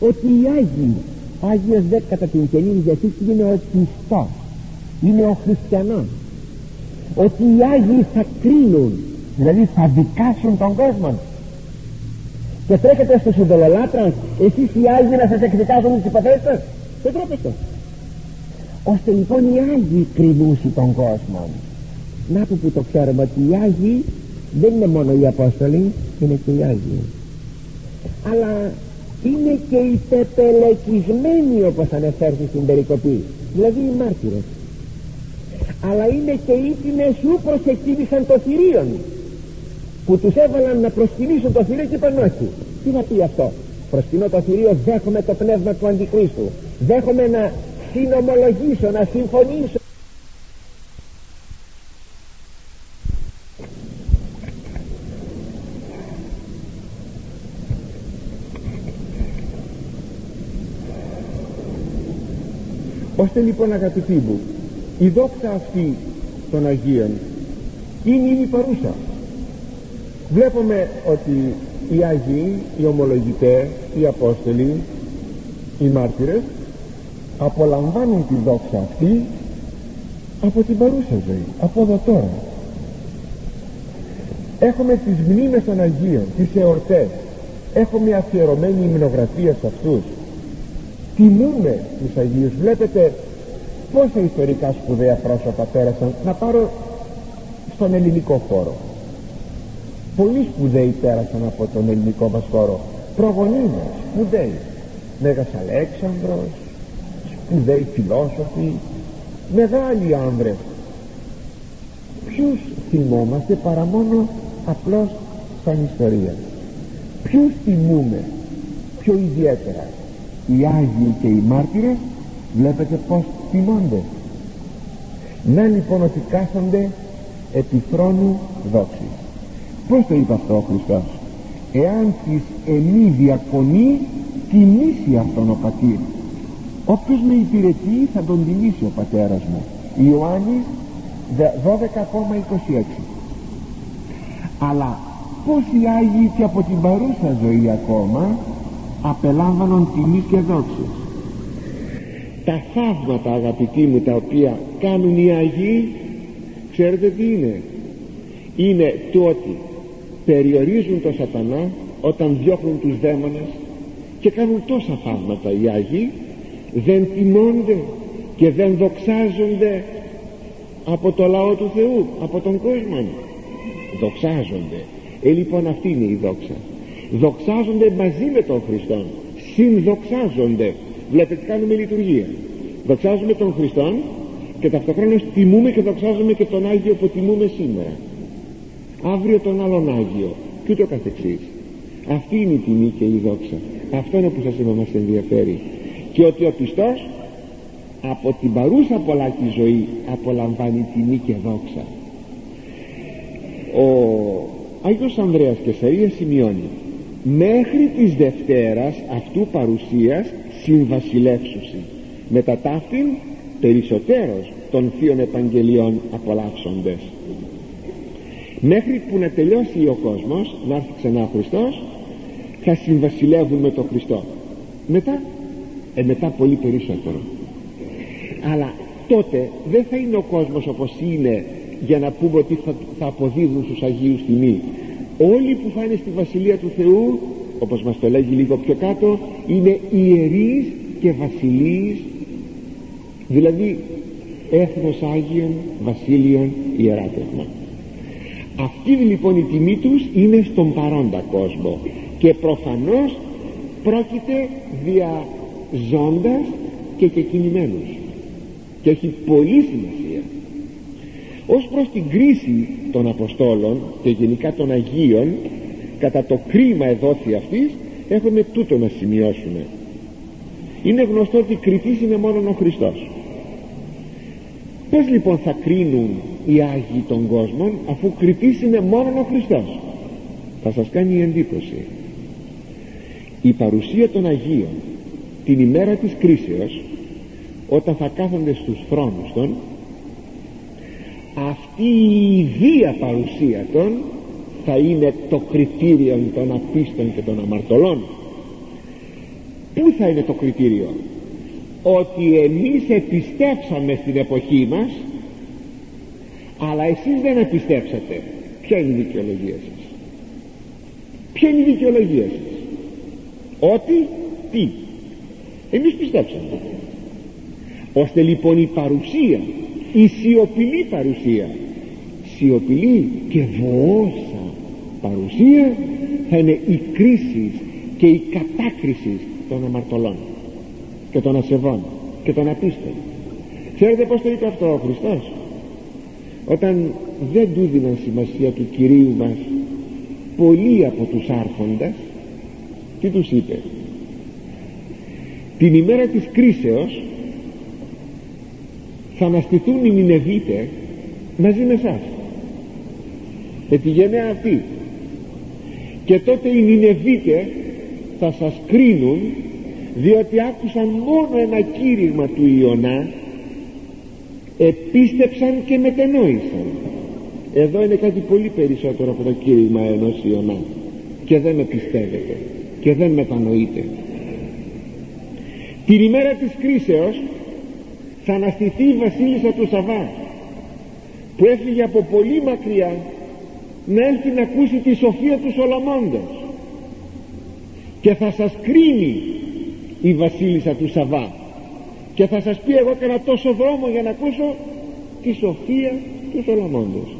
ότι οι Άγιοι Άγιος δε κατά την Καινή Διαθήκη είναι ο πιστός είναι ο χριστιανός. Ότι οι Άγιοι θα κρίνουν δηλαδή θα δικάσουν τον κόσμο. Και τρέχετε στους ειδωλολάτρας εσείς οι Άγιοι να σας εκδικάσουν τις υποθέσεις. Δεν τρέπεστε ώστε λοιπόν οι Άγιοι κρινούσι τον κόσμο. Να που, που το ξέρουμε ότι οι Άγιοι δεν είναι μόνο οι Απόστολοι είναι και οι Άγιοι. Αλλά είναι και οι πεπελεκισμένοι όπως ανεφέρθη στην περικοπή. Δηλαδή οι μάρτυρες. Αλλά είναι και οι τιμές που προσεκίνησαν το θηρίον που τους έβαλαν να προσκυνήσουν το θηρίο και είπαν όχι τι θα πει αυτό. Προσκυνώ το θηρίο δέχομαι το πνεύμα του Αντιχρίστου. Δέχομαι να συνομολογήσω να συμφωνήσω ώστε λοιπόν αγαπητοί μου η δόξα αυτή των Αγίων είναι ήδη παρούσα βλέπουμε ότι οι Άγιοι, οι ομολογητές, οι Απόστολοι, οι μάρτυρες απολαμβάνουν τη δόξα αυτή από την παρούσα ζωή, από εδώ τώρα. Έχουμε τις μνήμες των Αγίων, τις εορτές, έχουμε αφιερωμένη υμνογραφία σε αυτούς. Τιμούμε τους Αγίους, βλέπετε πόσα ιστορικά σπουδαία πρόσωπα πέρασαν, να πάρω στον ελληνικό χώρο. Πολύ σπουδαίοι πέρασαν από τον ελληνικό μας χώρο. Προγονείς μας σπουδαίοι. Μέγας Αλέξανδρος σπουδαίοι φιλόσοφοι μεγάλοι άνδρες. Ποιους θυμόμαστε παρά μόνο απλώς σαν ιστορία; Ποιους τιμούμε πιο ιδιαίτερα; Οι Άγιοι και οι μάρτυρες βλέπετε πως τιμώνται. Να λοιπόν ότι κάθονται επί θρόνου δόξης. Πως το είπε αυτό ο Χριστός; Εάν της εμή διακονεί τιμήσει αυτόν ο πατήρ. Όποιος με υπηρετεί θα τον τιμήσει ο πατέρας μου Ιωάννης 12,26 αλλά πως οι Άγιοι και από την παρούσα ζωή ακόμα απελάμβανον τιμή και δόξες τα θαύματα αγαπητοί μου τα οποία κάνουν οι Άγιοι ξέρετε τι είναι; Είναι το ότι περιορίζουν τον σατανά όταν διώχνουν τους δαίμονες και κάνουν τόσα θαύματα οι Άγιοι δεν τιμώνται και δεν δοξάζονται από το λαό του Θεού από τον κόσμο. Δοξάζονται. Ε λοιπόν αυτή είναι η δόξα δοξάζονται μαζί με τον Χριστό συνδοξάζονται. Βλέπετε κάνουμε λειτουργία. Δοξάζουμε τον Χριστό και ταυτόχρονα τιμούμε και δοξάζουμε και τον Άγιο που τιμούμε σήμερα. Αύριο τον άλλον Άγιο και ούτω καθεξής. Αυτή είναι η τιμή και η δόξα. Αυτό είναι που σας είπα μας ενδιαφέρει. Και ότι ο πιστός από την παρούσα πολλάκη ζωή απολαμβάνει τιμή και δόξα. Ο Άγιος Ανδρέας Κεσαρίας σημειώνει μέχρι της Δευτέρας αυτού παρουσίας συμβασιλεύσουσι μετά ταύτην περισσότερος των θείων επαγγελιών απολαύσοντες. Μέχρι που να τελειώσει ο κόσμος να έρθει ξανά ο Χριστός θα συμβασιλεύουν με τον Χριστό. Μετά ε, μετά πολύ περισσότερο. Αλλά τότε δεν θα είναι ο κόσμος όπως είναι για να πούμε ότι θα, θα αποδίδουν στους Αγίους τιμή όλοι που θα είναι στη Βασιλεία του Θεού όπως μας το λέγει λίγο πιο κάτω είναι ιερείς και βασιλείς. Δηλαδή έθνος Άγιον Βασίλειον Ιεράτευμα αυτή λοιπόν η τιμή τους είναι στον παρόντα κόσμο και προφανώς πρόκειται δια ζώντας και κεκινημένους και έχει πολύ σημασία ως προς την κρίση των Αποστόλων και γενικά των Αγίων κατά το κρίμα εδόθη αυτής έχουμε τούτο να σημειώσουμε. Είναι γνωστό ότι κριτής είναι μόνο ο Χριστός. Πως λοιπόν θα κρίνουν οι Άγιοι των κόσμων αφού κριτής είναι μόνο ο Χριστός; Θα σας κάνει εντύπωση. Η παρουσία των Αγίων την ημέρα της κρίσεως όταν θα κάθονται στους θρόνους των αυτή η ιδία παρουσία των θα είναι το κριτήριο των απίστων και των αμαρτωλών. Πού θα είναι το κριτήριο; Ότι εμείς επιστέψαμε στην εποχή μας αλλά εσείς δεν επιστέψατε. Ποια είναι η δικαιολογία σας; Ποια είναι η δικαιολογία σας; Ότι τι; Εμείς πιστέψαμε. Ώστε λοιπόν η παρουσία η σιωπηλή παρουσία. Σιωπηλή και βοόσα παρουσία θα είναι η κρίση και η κατάκριση των αμαρτωλών και των ασεβών και των απίστων. Ξέρετε πως το είπε αυτό ο Χριστός; Όταν δεν του δίναν σημασία του Κυρίου μας πολλοί από τους άρχοντες τι τους είπε; Την ημέρα της κρίσεως θα αναστηθούν οι Νινεβίτες μαζί με εσάς. Με τη γενναία αυτή και τότε οι Νινεβίτες θα σας κρίνουν διότι άκουσαν μόνο ένα κήρυγμα του Ιωνά επίστεψαν και μετενόησαν εδώ είναι κάτι πολύ περισσότερο από το κήρυγμα ενός Ιωνά. Και δεν με πιστεύετε. Και δεν μετανοείτε. Την ημέρα της κρίσεως θα αναστηθεί η βασίλισσα του Σαββά που έφυγε από πολύ μακριά να έρθει να ακούσει τη σοφία του Σολομώντος. Και θα σας κρίνει η βασίλισσα του Σαββά και θα σας πει εγώ έκανα τόσο δρόμο για να ακούσω τη σοφία του Σολομώντος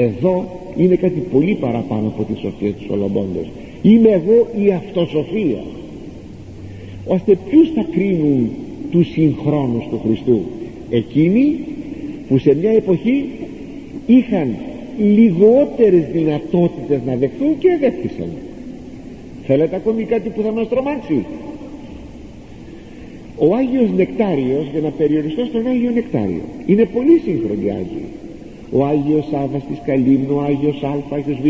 εδώ είναι κάτι πολύ παραπάνω από τη σοφία του Σολομώντος. Είμαι εγώ η αυτοσοφία. Ώστε ποιους θα κρίνουν τους συγχρόνους του Χριστού. Εκείνοι που σε μια εποχή είχαν λιγότερες δυνατότητες να δεχθούν και δέχτησαν θέλετε ακόμη κάτι που θα μας τρομάξει; Ο Άγιος Νεκτάριος για να περιοριστώ στον Άγιο Νεκτάριο είναι πολύ σύγχρονοι Άγιοι. Ο Άγιος Σάββας της Καλύμνου ο Άγιος Α, Άγιος Β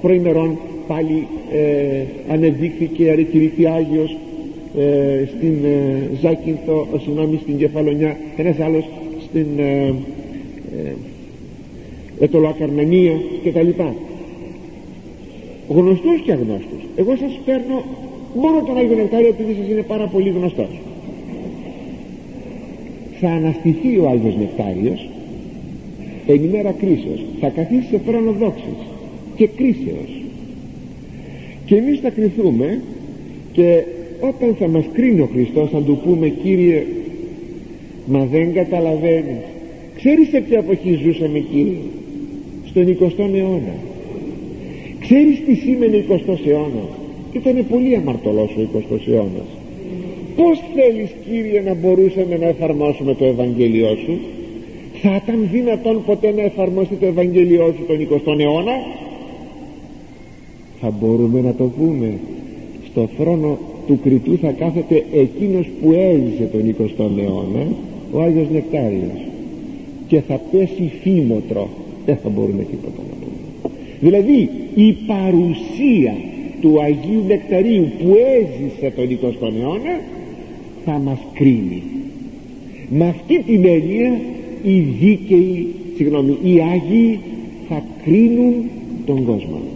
προημερών πάλι ε, ανεδείχθηκε αρετηρήθη Άγιος ε, στην ε, Ζάκυνθο συγγνώμη στην Κεφαλονιά ένας άλλος στην ε, ε, Ετωλοακαρμενία και τα λοιπά. Γνωστούς και αγνώστους εγώ σας παίρνω μόνο τον Άγιο Νεκτάριο επειδή σας είναι πάρα πολύ γνωστός. Θα αναστηθεί ο Άγιος Νεκτάριος εν ημέρα κρίσεως. Θα καθίσει σε θρόνο δόξης και κρίσεως. Και εμείς θα κρυθούμε και όταν θα μας κρίνει ο Χριστός θα του πούμε Κύριε μα δεν καταλαβαίνεις. Ξέρεις σε ποια εποχή ζούσαμε Κύριε; Στον 20ο αιώνα. Ξέρεις τι σήμαινε 20ο αιώνας; Ήταν πολύ αμαρτωλός ο 20ο αιώνας. Πως θέλεις Κύριε να μπορούσαμε να εφαρμόσουμε το Ευαγγέλιό σου; Θα ήταν δυνατόν ποτέ να εφαρμόσει το Ευαγγέλιό σου τον 20ο αιώνα; Θα μπορούμε να το πούμε. Στο χρόνο του κριτού θα κάθεται εκείνος που έζησε τον 20ο αιώνα ο Άγιος Νεκτάριος. Και θα πέσει φήμοτρο. Δεν θα μπορούμε τίποτα να πούμε. Δηλαδή η παρουσία του Αγίου Νεκταρίου που έζησε τον 20ο αιώνα θα μας κρίνει. Με αυτή την έννοια οι δίκαιοι συγγνώμη οι Άγιοι θα κρίνουν τον κόσμο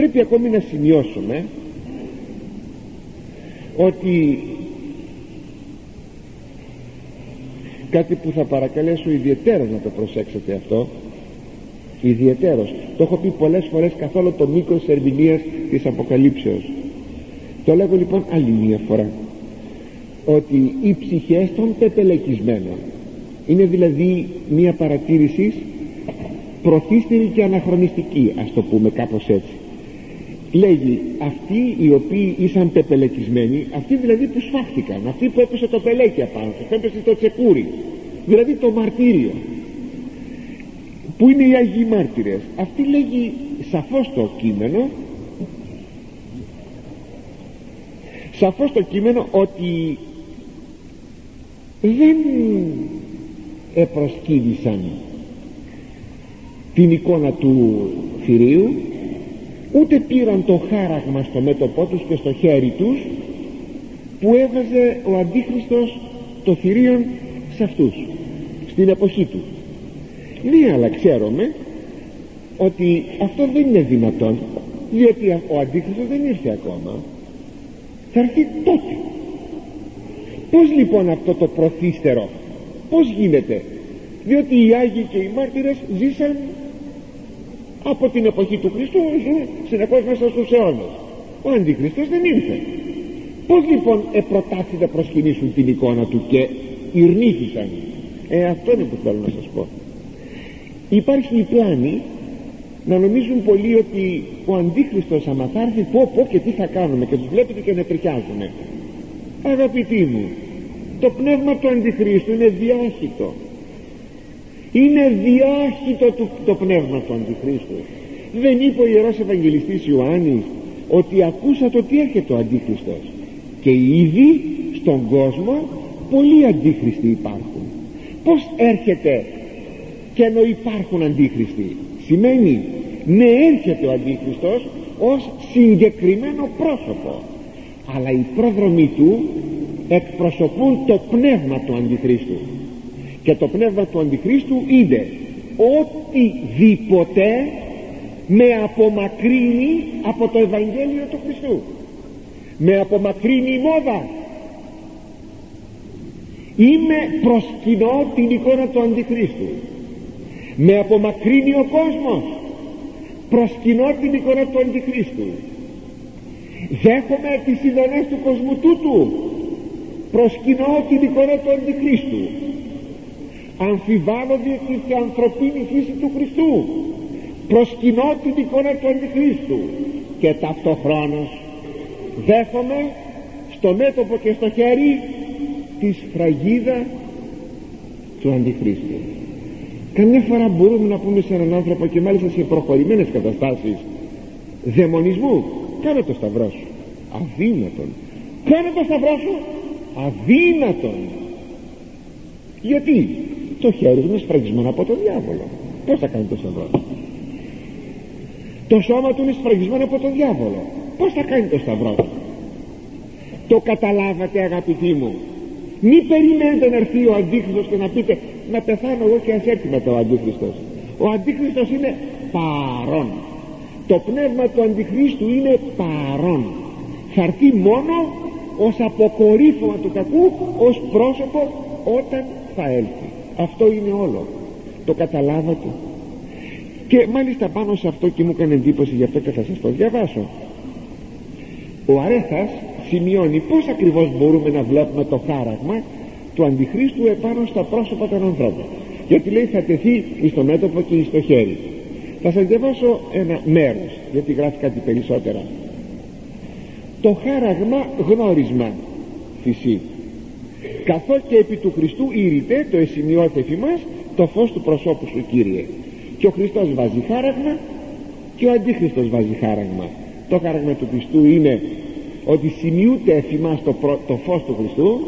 πρέπει ακόμη να σημειώσουμε ότι κάτι που θα παρακαλέσω ιδιαίτερα να το προσέξετε αυτό ιδιαιτέρως το έχω πει πολλές φορές καθόλου το μήκος της ερμηνείας της Αποκαλύψεως. Το λέγω λοιπόν άλλη μια φορά ότι οι ψυχές των πεπελεκισμένων είναι δηλαδή μια παρατήρηση προθύστερη και αναχρονιστική ας το πούμε κάπως έτσι λέγει αυτοί οι οποίοι ήσαν πεπελεκισμένοι αυτοί δηλαδή που σφάχτηκαν αυτοί που έπεσε το πελέκι απάνω τους έπεσε το τσεκούρι δηλαδή το μαρτύριο. Που είναι οι Άγιοι Μάρτυρες; Αυτή λέγει σαφώς το κείμενο σαφώς το κείμενο ότι δεν επροσκύδησαν την εικόνα του θηρίου ούτε πήραν το χάραγμα στο μέτωπό τους και στο χέρι τους που έβαζε ο Αντίχριστος το θηρίον σε αυτούς στην εποχή του. Ναι αλλά ξέρουμε ότι αυτό δεν είναι δυνατόν διότι ο Αντίχριστος δεν ήρθε ακόμα. Θα έρθει τότε. Πως λοιπόν αυτό το προθύστερο πως γίνεται; Διότι οι Άγιοι και οι μάρτυρες ζήσαν από την εποχή του Χριστού ζουν συνεχώς μέσα στους αιώνες. Ο Αντιχριστός δεν ήρθε. Πως λοιπόν επροτάθη να προσκυνήσουν την εικόνα του και ειρνήθησαν ε αυτό είναι που θέλω να σας πω. Υπάρχει η πλάνη να νομίζουν πολλοί ότι ο Αντίχριστος άμα θα έρθει πω πω και τι θα κάνουμε και τους βλέπετε και τριχιάζουν αγαπητοί μου το πνεύμα του Αντιχρίστου είναι διάχυτο είναι διάχυτο το, το πνεύμα του Αντιχρίστου. Δεν είπε ο Ιερός Ευαγγελιστής Ιωάννης ότι ακούσατε ότι έρχεται ο Αντίχριστος. Και ήδη στον κόσμο πολλοί Αντίχριστοι υπάρχουν. Πως έρχεται και ενώ υπάρχουν Αντίχριστοι. Σημαίνει ναι έρχεται ο Αντίχριστος ως συγκεκριμένο πρόσωπο. Αλλά οι πρόδρομοι του εκπροσωπούν το πνεύμα του Αντιχρίστου και το πνεύμα του Αντιχρίστου είναι οτιδήποτε με απομακρύνει από το Ευαγγέλιο του Χριστού. Με απομακρύνει η μόδα. Είμαι προσκυνώ την εικόνα του Αντιχρίστου. Με απομακρύνει ο κόσμος. Προσκυνώ την εικόνα του Αντιχρίστου. Δέχομαι τις ειδονές του κοσμού τούτου. Προσκυνώ την εικόνα του Αντιχρίστου αμφιβάλλω την ανθρωπίνη φύση του Χριστού προσκυνώ την εικόνα του Αντιχρίστου και ταυτοχρόνως δέχομαι στο μέτωπο και στο χέρι τη σφραγίδα του Αντιχρίστου καμιά φορά μπορούμε να πούμε σε έναν άνθρωπο και μάλιστα σε προχωρημένες καταστάσεις δαιμονισμού κάνε το σταυρό σου. Αδύνατον. Κάνε το σταυρό σου. Αδύνατον. Γιατί; Το χέρι είναι σφραγισμένο από τον διάβολο. Πως θα κάνει το σταυρό το σώμα του είναι σφραγισμένο από τον διάβολο. Πως θα κάνει το σταυρό το καταλάβατε αγαπητοί μου. Μη περιμένετε να έρθει ο Αντίχριστος και να πείτε να πεθάνω εγώ και ας έρθει μετά ο Αντίχριστος ο Αντίχριστος είναι παρόν. Το πνεύμα του Αντιχρίστου είναι παρόν. Θα έρθει μόνο ως αποκορύφωμα του κακού ως πρόσωπο όταν θα έλθει αυτό είναι όλο. Το καταλάβατε. Και μάλιστα πάνω σε αυτό και μου έκανε εντύπωση γι' αυτό και θα σας το διαβάσω. Ο Αρέθας σημειώνει πως ακριβώς μπορούμε να βλέπουμε το χάραγμα του Αντιχρίστου επάνω στα πρόσωπα των ανθρώπων. Γιατί λέει θα τεθεί στο μέτωπο και στο χέρι θα σας διαβάσω ένα μέρος γιατί γράφει κάτι περισσότερα το χάραγμα γνώρισμα φυσί καθώς και επί του Χριστού ήρυτε το εσημειώθεφη μας το φως του προσώπου σου Κύριε. Και ο Χριστός βάζει χάραγμα και ο Αντίχριστος βάζει χάραγμα. Το χάραγμα του Χριστού είναι ότι σημειούται εφημάς το, το φως του Χριστού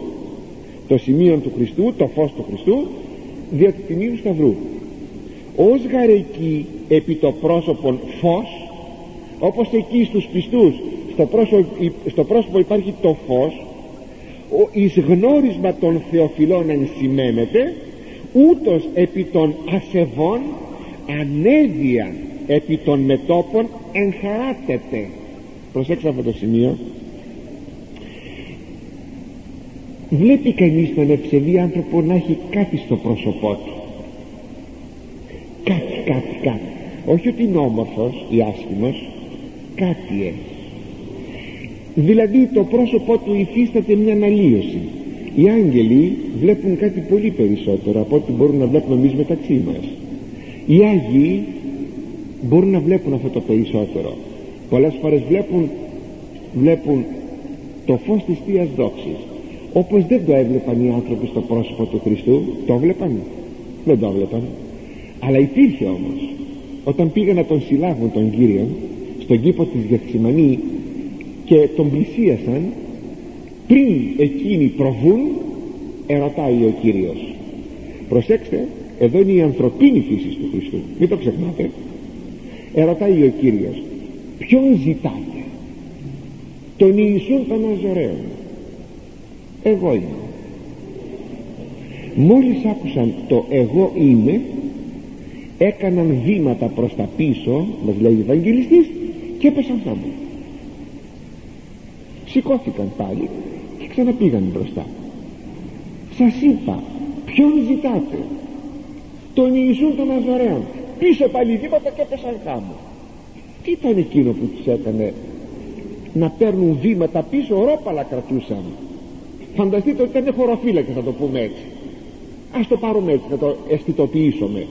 το σημείο του Χριστού το φως του Χριστού διότι τιμίου σταυρού. Ως γαρεκή επί το πρόσωπον φως όπως εκεί στους πιστούς στο πρόσωπο, στο πρόσωπο υπάρχει το φως ο εις γνώρισμα των θεοφιλών ενσημαίνεται ούτως επί των ασεβών ανέδεια επί των μετόπων εγχαράτεται προσέξτε αυτό το σημείο. Βλέπει κανείς τον ευσεβή άνθρωπο να έχει κάτι στο πρόσωπό του. Κάτι κάτι κάτι. Όχι ότι είναι όμορφος ή άσχημος κάτι έχει δηλαδή το πρόσωπό του υφίσταται μια αναλύωση. Οι άγγελοι βλέπουν κάτι πολύ περισσότερο από ό,τι μπορούν να βλέπουμε εμείς μεταξύ μας. Οι Άγιοι μπορούν να βλέπουν αυτό το περισσότερο. Πολλές φορές βλέπουν βλέπουν το φως της Θείας Δόξης. Όπως δεν το έβλεπαν οι άνθρωποι στο πρόσωπο του Χριστού το έβλεπαν δεν το έβλεπαν. Αλλά υπήρχε όμως. Όταν πήγαν να τον συλλάβουν τον Κύριο στον κήπο της Γεθσιμανή και τον πλησίασαν πριν εκείνοι προβούν ερωτάει ο Κύριος. Προσέξτε εδώ είναι η ανθρωπίνη φύση του Χριστού. Μην το ξεχνάτε. Ερωτάει ο Κύριος ποιον ζητάτε; Τον Ιησούν των Αζωραίων εγώ είμαι. Μόλις άκουσαν το εγώ είμαι έκαναν βήματα προς τα πίσω μας λέει ο Ευαγγελιστής και έπεσαν θάμα σηκώθηκαν πάλι και ξαναπήγαν μπροστά. Σας είπα ποιον ζητάτε; Τον Ιησούν των Αζωραίων πίσω πάλι βήματα και έπεσαν θάμα τι ήταν εκείνο που τους έκανε να παίρνουν βήματα πίσω ορόπαλα κρατούσαν. Φανταστείτε ότι ήταν χωροφύλακες θα το πούμε έτσι. Ας το πάρουμε έτσι να το αισθητοποιήσουμε.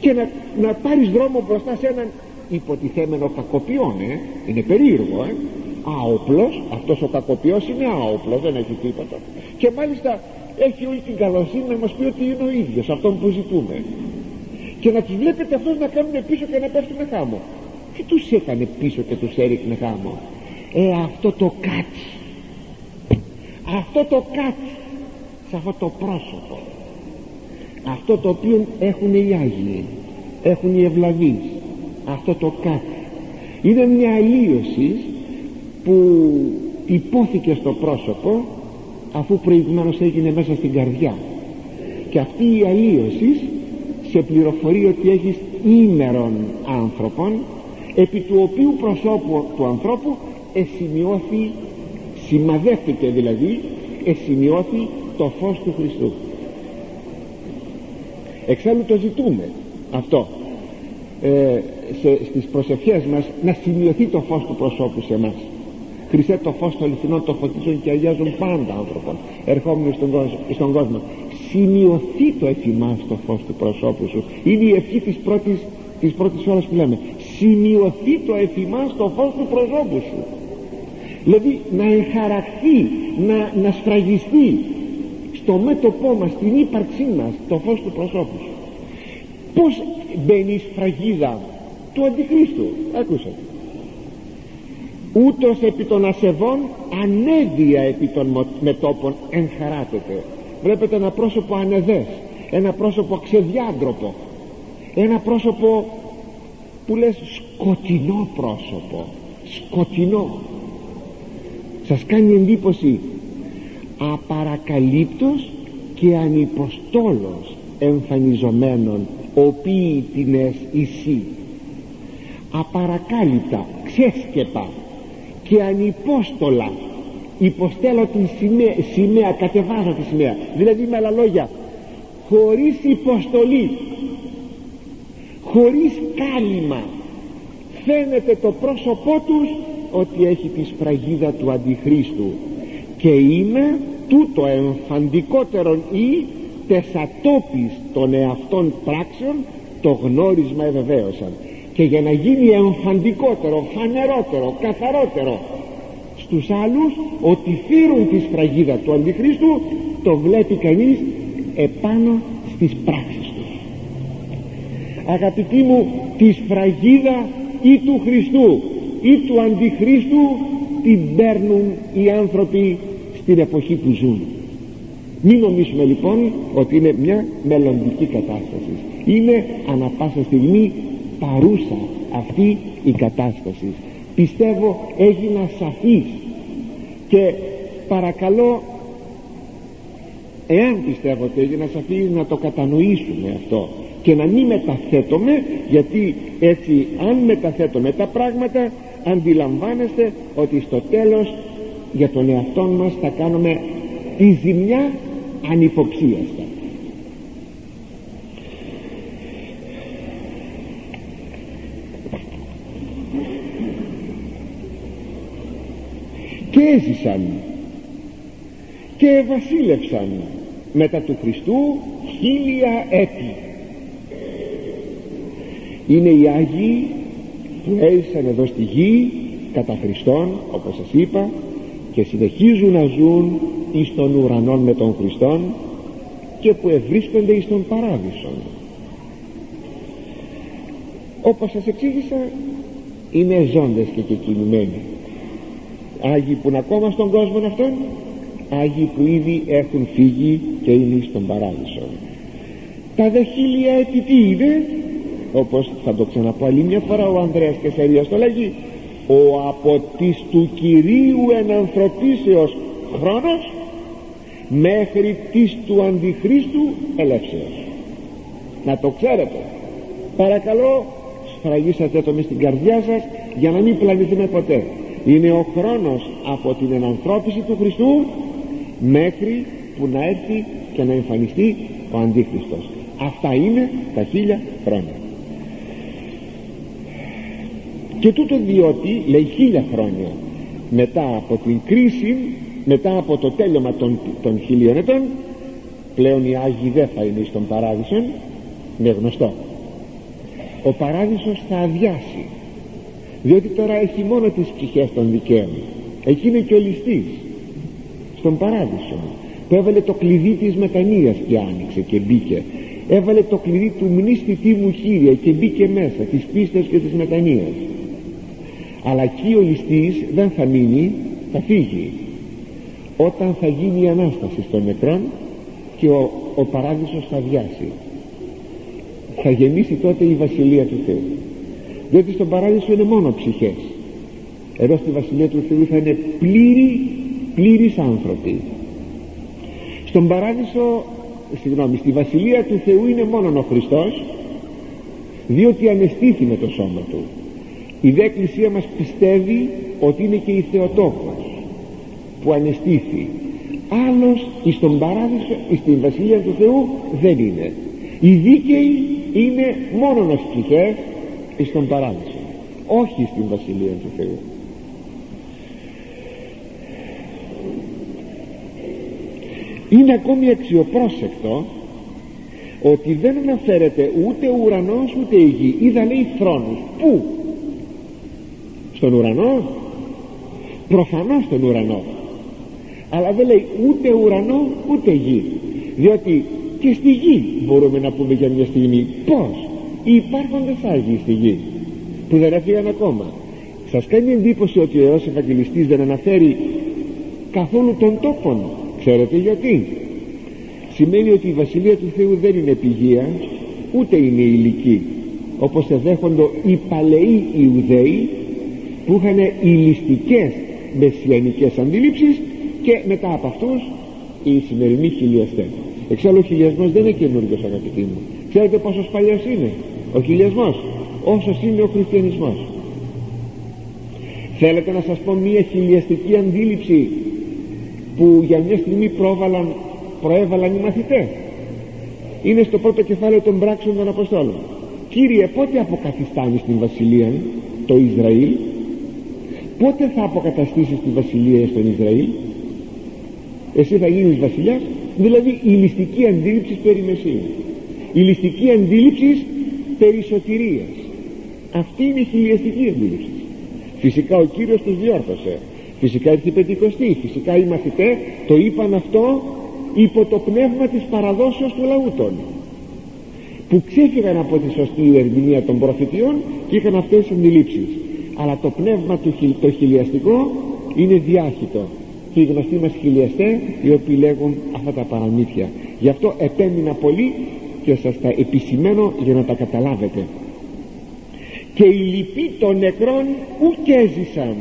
Και να, να πάρεις δρόμο μπροστά σε έναν υποτιθέμενο κακοποιόν ε; είναι περίεργο ε; Άοπλος αυτός ο κακοποιός είναι άοπλος δεν έχει τίποτα. Και μάλιστα έχει όλη την καλοσύνη να μας πει ότι είναι ο ίδιος αυτόν που ζητούμε. Και να τους βλέπετε αυτούς να κάνουν πίσω και να πέφτουν χάμω. Τι τους έκανε πίσω και τους έριχνε χάμω. Ε αυτό το κάτι αυτό το κάτι σε αυτό το πρόσωπο. Αυτό το οποίο έχουν οι Άγιοι έχουν οι Ευλαβείς. Αυτό το κάτι είναι μια αλλίωση που υπόθηκε στο πρόσωπο αφού προηγουμένως έγινε μέσα στην καρδιά. Και αυτή η αλλίωση σε πληροφορεί ότι έχεις ήμερον άνθρωπον επί του οποίου προσώπου του ανθρώπου εσημειώθη σημαδεύτηκε δηλαδή εσημειώθη το φως του Χριστού. Εξάλλου το ζητούμε αυτό ε, σε, στις προσευχές μας να σημειωθεί το φως του προσώπου σε εμάς Χριστέ το φως των αληθινών το φωτίζουν και αγιάζουν πάντα άνθρωπον ερχόμενοι στον κόσμο, στον κόσμο. σημειωθεί το εφημάς το φως του προσώπου σου. Είναι η ευχή της πρώτης, της πρώτης ώρας που λέμε. Σημειωθεί το εφημάς το φως του προσώπου σου. Δηλαδή να εγχαραχθεί να, να σφραγιστεί στο μέτωπό μας στην ύπαρξή μας το φως του προσώπου σου. Πως μπαίνει η σφραγίδα του αντιχρίστου; Άκουσα ούτως επί των ασεβών ανέδεια επί των μετόπων εγχαράτεται βλέπετε ένα πρόσωπο ανεδές ένα πρόσωπο ξεδιάντροπο ένα πρόσωπο που λες σκοτεινό πρόσωπο σκοτεινό. Σας κάνει εντύπωση απαρακαλύπτος και ανυποστόλος εμφανιζομένων οποίοι την εσύ απαρακάλυπτα ξέσκεπα και ανυπόστολα υποστέλω την σημαία, σημαία κατεβάζω τη σημαία. Δηλαδή με άλλα λόγια χωρίς υποστολή χωρίς κάλυμα φαίνεται το πρόσωπό τους ότι έχει τη σφραγίδα του αντιχρίστου. Και είναι τούτο εμφαντικότερον ή τεσατόπις των εαυτών πράξεων το γνώρισμα ευεβαίωσαν και για να γίνει εμφαντικότερο, φανερότερο, καθαρότερο στους άλλους ότι φύρουν τη σφραγίδα του Αντιχρίστου το βλέπει κανείς επάνω στις πράξεις τους. Αγαπητοί μου τη σφραγίδα ή του Χριστού ή του Αντιχρίστου την παίρνουν οι άνθρωποι στην εποχή που ζουν. Μην νομίζουμε λοιπόν ότι είναι μια μελλοντική κατάσταση. Είναι ανα πάσα στιγμή παρούσα αυτή η κατάσταση. Πιστεύω έγινα σαφής και παρακαλώ εάν πιστεύω ότι έγινα σαφής να το κατανοήσουμε αυτό και να μην μεταθέτουμε γιατί έτσι αν μεταθέτουμε τα πράγματα αντιλαμβάνεστε ότι στο τέλος για τον εαυτό μας θα κάνουμε τη ζημιά ανυποψίαστα έζησαν και βασίλευσαν μετά του Χριστού χίλια έτη. Είναι οι Άγιοι που έζησαν εδώ στη γη κατά Χριστόν όπως σας είπα και συνεχίζουν να ζουν εις των ουρανών με τον Χριστόν και που ευρίσκονται εις τον παράδεισο όπως σας εξήγησα είναι ζώντες και κεκοινημένοι Άγιοι που είναι ακόμα στον κόσμο αυτόν Άγιοι που ήδη έχουν φύγει και είναι στον παράδεισο. Τα δε χίλια έτη τι είναι όπως θα το ξαναπώ άλλη μια φορά ο Ανδρέας Κεσαρίας το λέγει ο από της του Κυρίου ενανθρωπίσεως χρόνος μέχρι της του Αντιχρίστου ελεύσεως να το ξέρετε. Παρακαλώ σφραγίσατε το μες στην καρδιά σας για να μην πλανηθούμε ποτέ είναι ο χρόνος από την ενανθρώπιση του Χριστού μέχρι που να έρθει και να εμφανιστεί ο Αντίχριστος. Αυτά είναι τα χίλια χρόνια. Και τούτο διότι λέει χίλια χρόνια μετά από την κρίση μετά από το τέλειωμα των, των χιλίων ετών πλέον οι Άγιοι δεν θα είναι στον παράδεισο είναι γνωστό. Ο παράδεισος θα αδειάσει διότι τώρα έχει μόνο τις ψυχές των δικαίων. Εκεί είναι και ο ληστής. Στον παράδεισο. Που έβαλε το κλειδί της μετανοίας και άνοιξε και μπήκε. Έβαλε το κλειδί του μνήστητή μου Κύριε και μπήκε μέσα της πίστας και της μετανοίας αλλά εκεί ο ληστής δεν θα μείνει θα φύγει. Όταν θα γίνει η Ανάσταση των νεκρών και ο, ο παράδεισος θα βιάσει. Θα γεννήσει τότε η Βασιλεία του Θεού διότι στον παράδεισο είναι μόνο ψυχές. Εδώ στη Βασιλεία του Θεού θα είναι πλήρη πλήρης άνθρωποι. Στον παράδεισο συγγνώμη στη Βασιλεία του Θεού είναι μόνο ο Χριστός διότι ανεστήθη με το σώμα του. Η δε Εκκλησία μας πιστεύει ότι είναι και η Θεοτόκος που ανεστήθη. Άλλος εις τον παράδεισο εις την Βασιλεία του Θεού δεν είναι. Οι δίκαιοι είναι μόνο ως ψυχές εις τον παράδεισο. Όχι στην Βασιλεία του Θεού. Είναι ακόμη αξιοπρόσεκτο ότι δεν αναφέρεται ούτε ο ουρανός ούτε η γη. Είδα λέει θρόνους. Πού; Στον ουρανό. Προφανώς στον ουρανό. Αλλά δεν λέει ούτε ουρανό ούτε γη. Διότι και στη γη μπορούμε να πούμε για μια στιγμή πως οι υπάρχοντες Άγιοι στη γη. Που δεν έφυγαν ακόμα σας κάνει εντύπωση ότι ο Ιερός Ευαγγελιστής δεν αναφέρει καθόλου τον τόπον. Ξέρετε γιατί. Σημαίνει ότι η Βασιλεία του Θεού δεν είναι πηγεία ούτε είναι ηλική. Όπως δέχονται οι παλαιοί Ιουδαίοι που είχαν ηλιστικές μεσιανικές αντίληψεις και μετά από αυτούς οι σημερινοί χιλιαστές εξάλλου ο χιλιασμός δεν είναι καινούργιος αγαπητοί μου ξέρετε πόσο παλιός είναι. Ο χιλιασμός. Όσος είναι ο χριστιανισμός. Θέλετε να σας πω μια χιλιαστική αντίληψη που για μια στιγμή πρόβαλαν, προέβαλαν οι μαθητές. Είναι στο πρώτο κεφάλαιο των πράξεων των Αποστόλων. Κύριε πότε αποκαθιστάνεις στην Βασιλεία το Ισραήλ; Πότε θα αποκαταστήσεις τη Βασιλεία στον Ισραήλ; Εσύ θα γίνεις βασιλιάς. Δηλαδή η ληστική αντίληψη περί Μεσίου η ληστική αντίληψης περί σωτηρίας αυτή είναι η χιλιαστική αντίληψη. Φυσικά ο Κύριος τους διόρθωσε. Φυσικά ήρθε η Πεντηκοστή. Φυσικά οι μαθητές το είπαν αυτό υπό το πνεύμα της παραδόσεως του λαού των. Που ξέφυγαν από τη σωστή ερμηνεία των προφητείων και είχαν αυτές τις αντιλήψεις. Αλλά το πνεύμα του το χιλιαστικό είναι διάχυτο. Και οι γνωστοί μας χιλιαστές οι οποίοι λέγουν αυτά τα παραμύθια. Γι' αυτό επέμεινα πολύ και σας τα επισημένω για να τα καταλάβετε. Και οι λοιποί των νεκρών ουκ έζησαν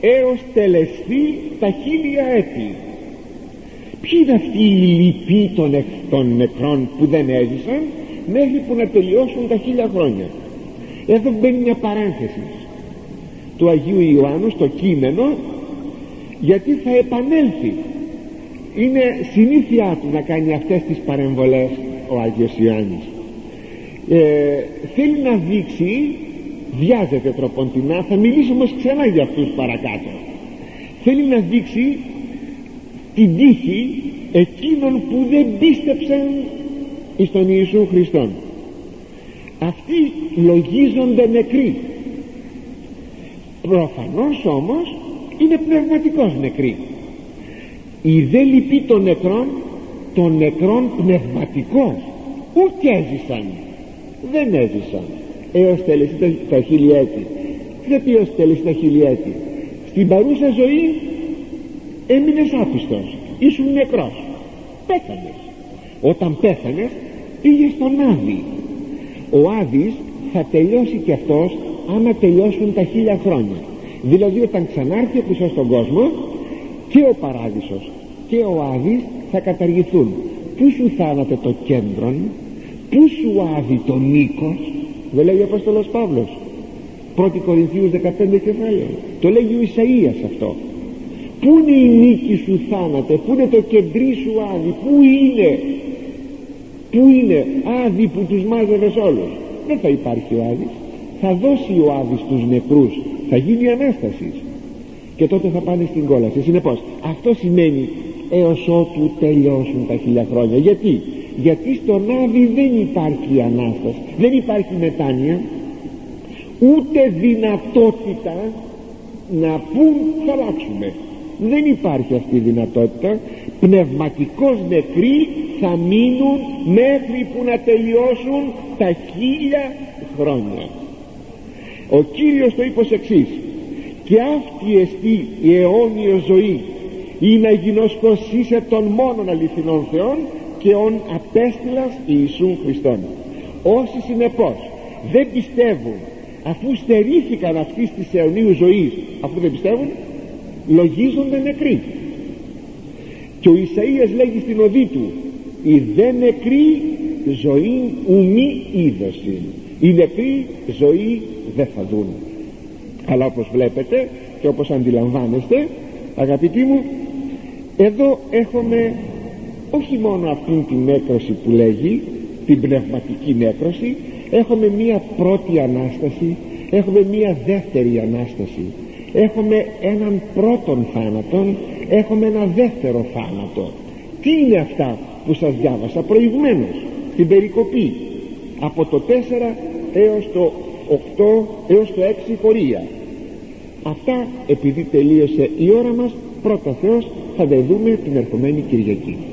έως τελεστεί τα χίλια έτη. Ποιοι είναι αυτοί οι λοιποί των, των νεκρών που δεν έζησαν μέχρι που να τελειώσουν τα χίλια χρόνια; Εδώ μπαίνει μια παρένθεση του Αγίου Ιωάννου στο κείμενο γιατί θα επανέλθει. Είναι συνήθειά του να κάνει αυτές τις παρεμβολές ο Άγιος Ιωάννης. Ε, θέλει να δείξει βιάζεται τροποντινά θα μιλήσουμε όμως ξανά για αυτούς παρακάτω. Θέλει να δείξει την τύχη εκείνων που δεν πίστεψαν εις τον Ιησού Χριστόν. Αυτοί λογίζονται νεκροί. Προφανώς όμως είναι πνευματικός νεκροί. Η δε λυπή των νεκρών των νεκρών πνευματικός ούτε έζησαν. Δεν έζησαν. Έως τέλεση τα, τα χιλιέτη. Δεν πει έως τέλεση τα χιλιέτη. Στην παρούσα ζωή έμεινες άπιστος. Ήσουν νεκρός. Πέθανες. Όταν πέθανες πήγες στον Άδη. Ο Άδης θα τελειώσει και αυτός άμα τελειώσουν τα χίλια χρόνια. Δηλαδή όταν ξανάρθει ο Χριστός στον κόσμο και ο Παράδεισος και ο Άδης θα καταργηθούν. Πού σου θάνατε το κέντρο πού σου άδει το μήκος δεν λέει ο Απόστολος Παύλος. 1 Κορινθίους 15 κεφάλαιο. Το λέγει ο Ισαΐας αυτό. Πού είναι η νίκη σου θάνατε πού είναι το κεντρί σου άδει πού είναι πού είναι άδει που τους μάζευες όλους. Δεν θα υπάρχει ο άδης. Θα δώσει ο άδης τους νεκρούς. Θα γίνει Ανάστασης. Και τότε θα πάνε στην κόλαση. Συνεπώς αυτό σημαίνει έως ότου τελειώσουν τα χίλια χρόνια. Γιατί; Γιατί στον Άδη δεν υπάρχει Ανάσταση δεν υπάρχει μετάνοια ούτε δυνατότητα να πούν θα αλλάξουμε δεν υπάρχει αυτή η δυνατότητα. Πνευματικός νεκροί θα μείνουν μέχρι που να τελειώσουν τα χίλια χρόνια. Ο Κύριος το είπε ως εξής. Και αυτή εστί η αιώνια ζωή ή να γινωσκοσίσε των μόνων αληθινών Θεών και ον απέστειλας Ιησούν Χριστόν. Όσοι συνεπώς δεν πιστεύουν αφού στερήθηκαν αυτής της αιωνίου ζωής αφού δεν πιστεύουν λογίζονται νεκροί. Και ο Ισαΐας λέγει στην οδή του η δε νεκρή ζωή ουμή είδωση η νεκρή ζωή δεν θα δουν αλλά όπως βλέπετε και όπως αντιλαμβάνεστε αγαπητοί μου εδώ έχουμε όχι μόνο αυτήν την νέκρωση που λέγει την πνευματική νέκρωση έχουμε μία πρώτη Ανάσταση έχουμε μία δεύτερη Ανάσταση έχουμε έναν πρώτον θάνατον έχουμε ένα δεύτερο θάνατο. Τι είναι αυτά που σας διάβασα προηγουμένως στην περικοπή από το 4 έως το 8 έως το 6 πορεία αυτά επειδή τελείωσε η ώρα μας πρώτα Θεός θα τα δούμε την ερχομένη Κυριακή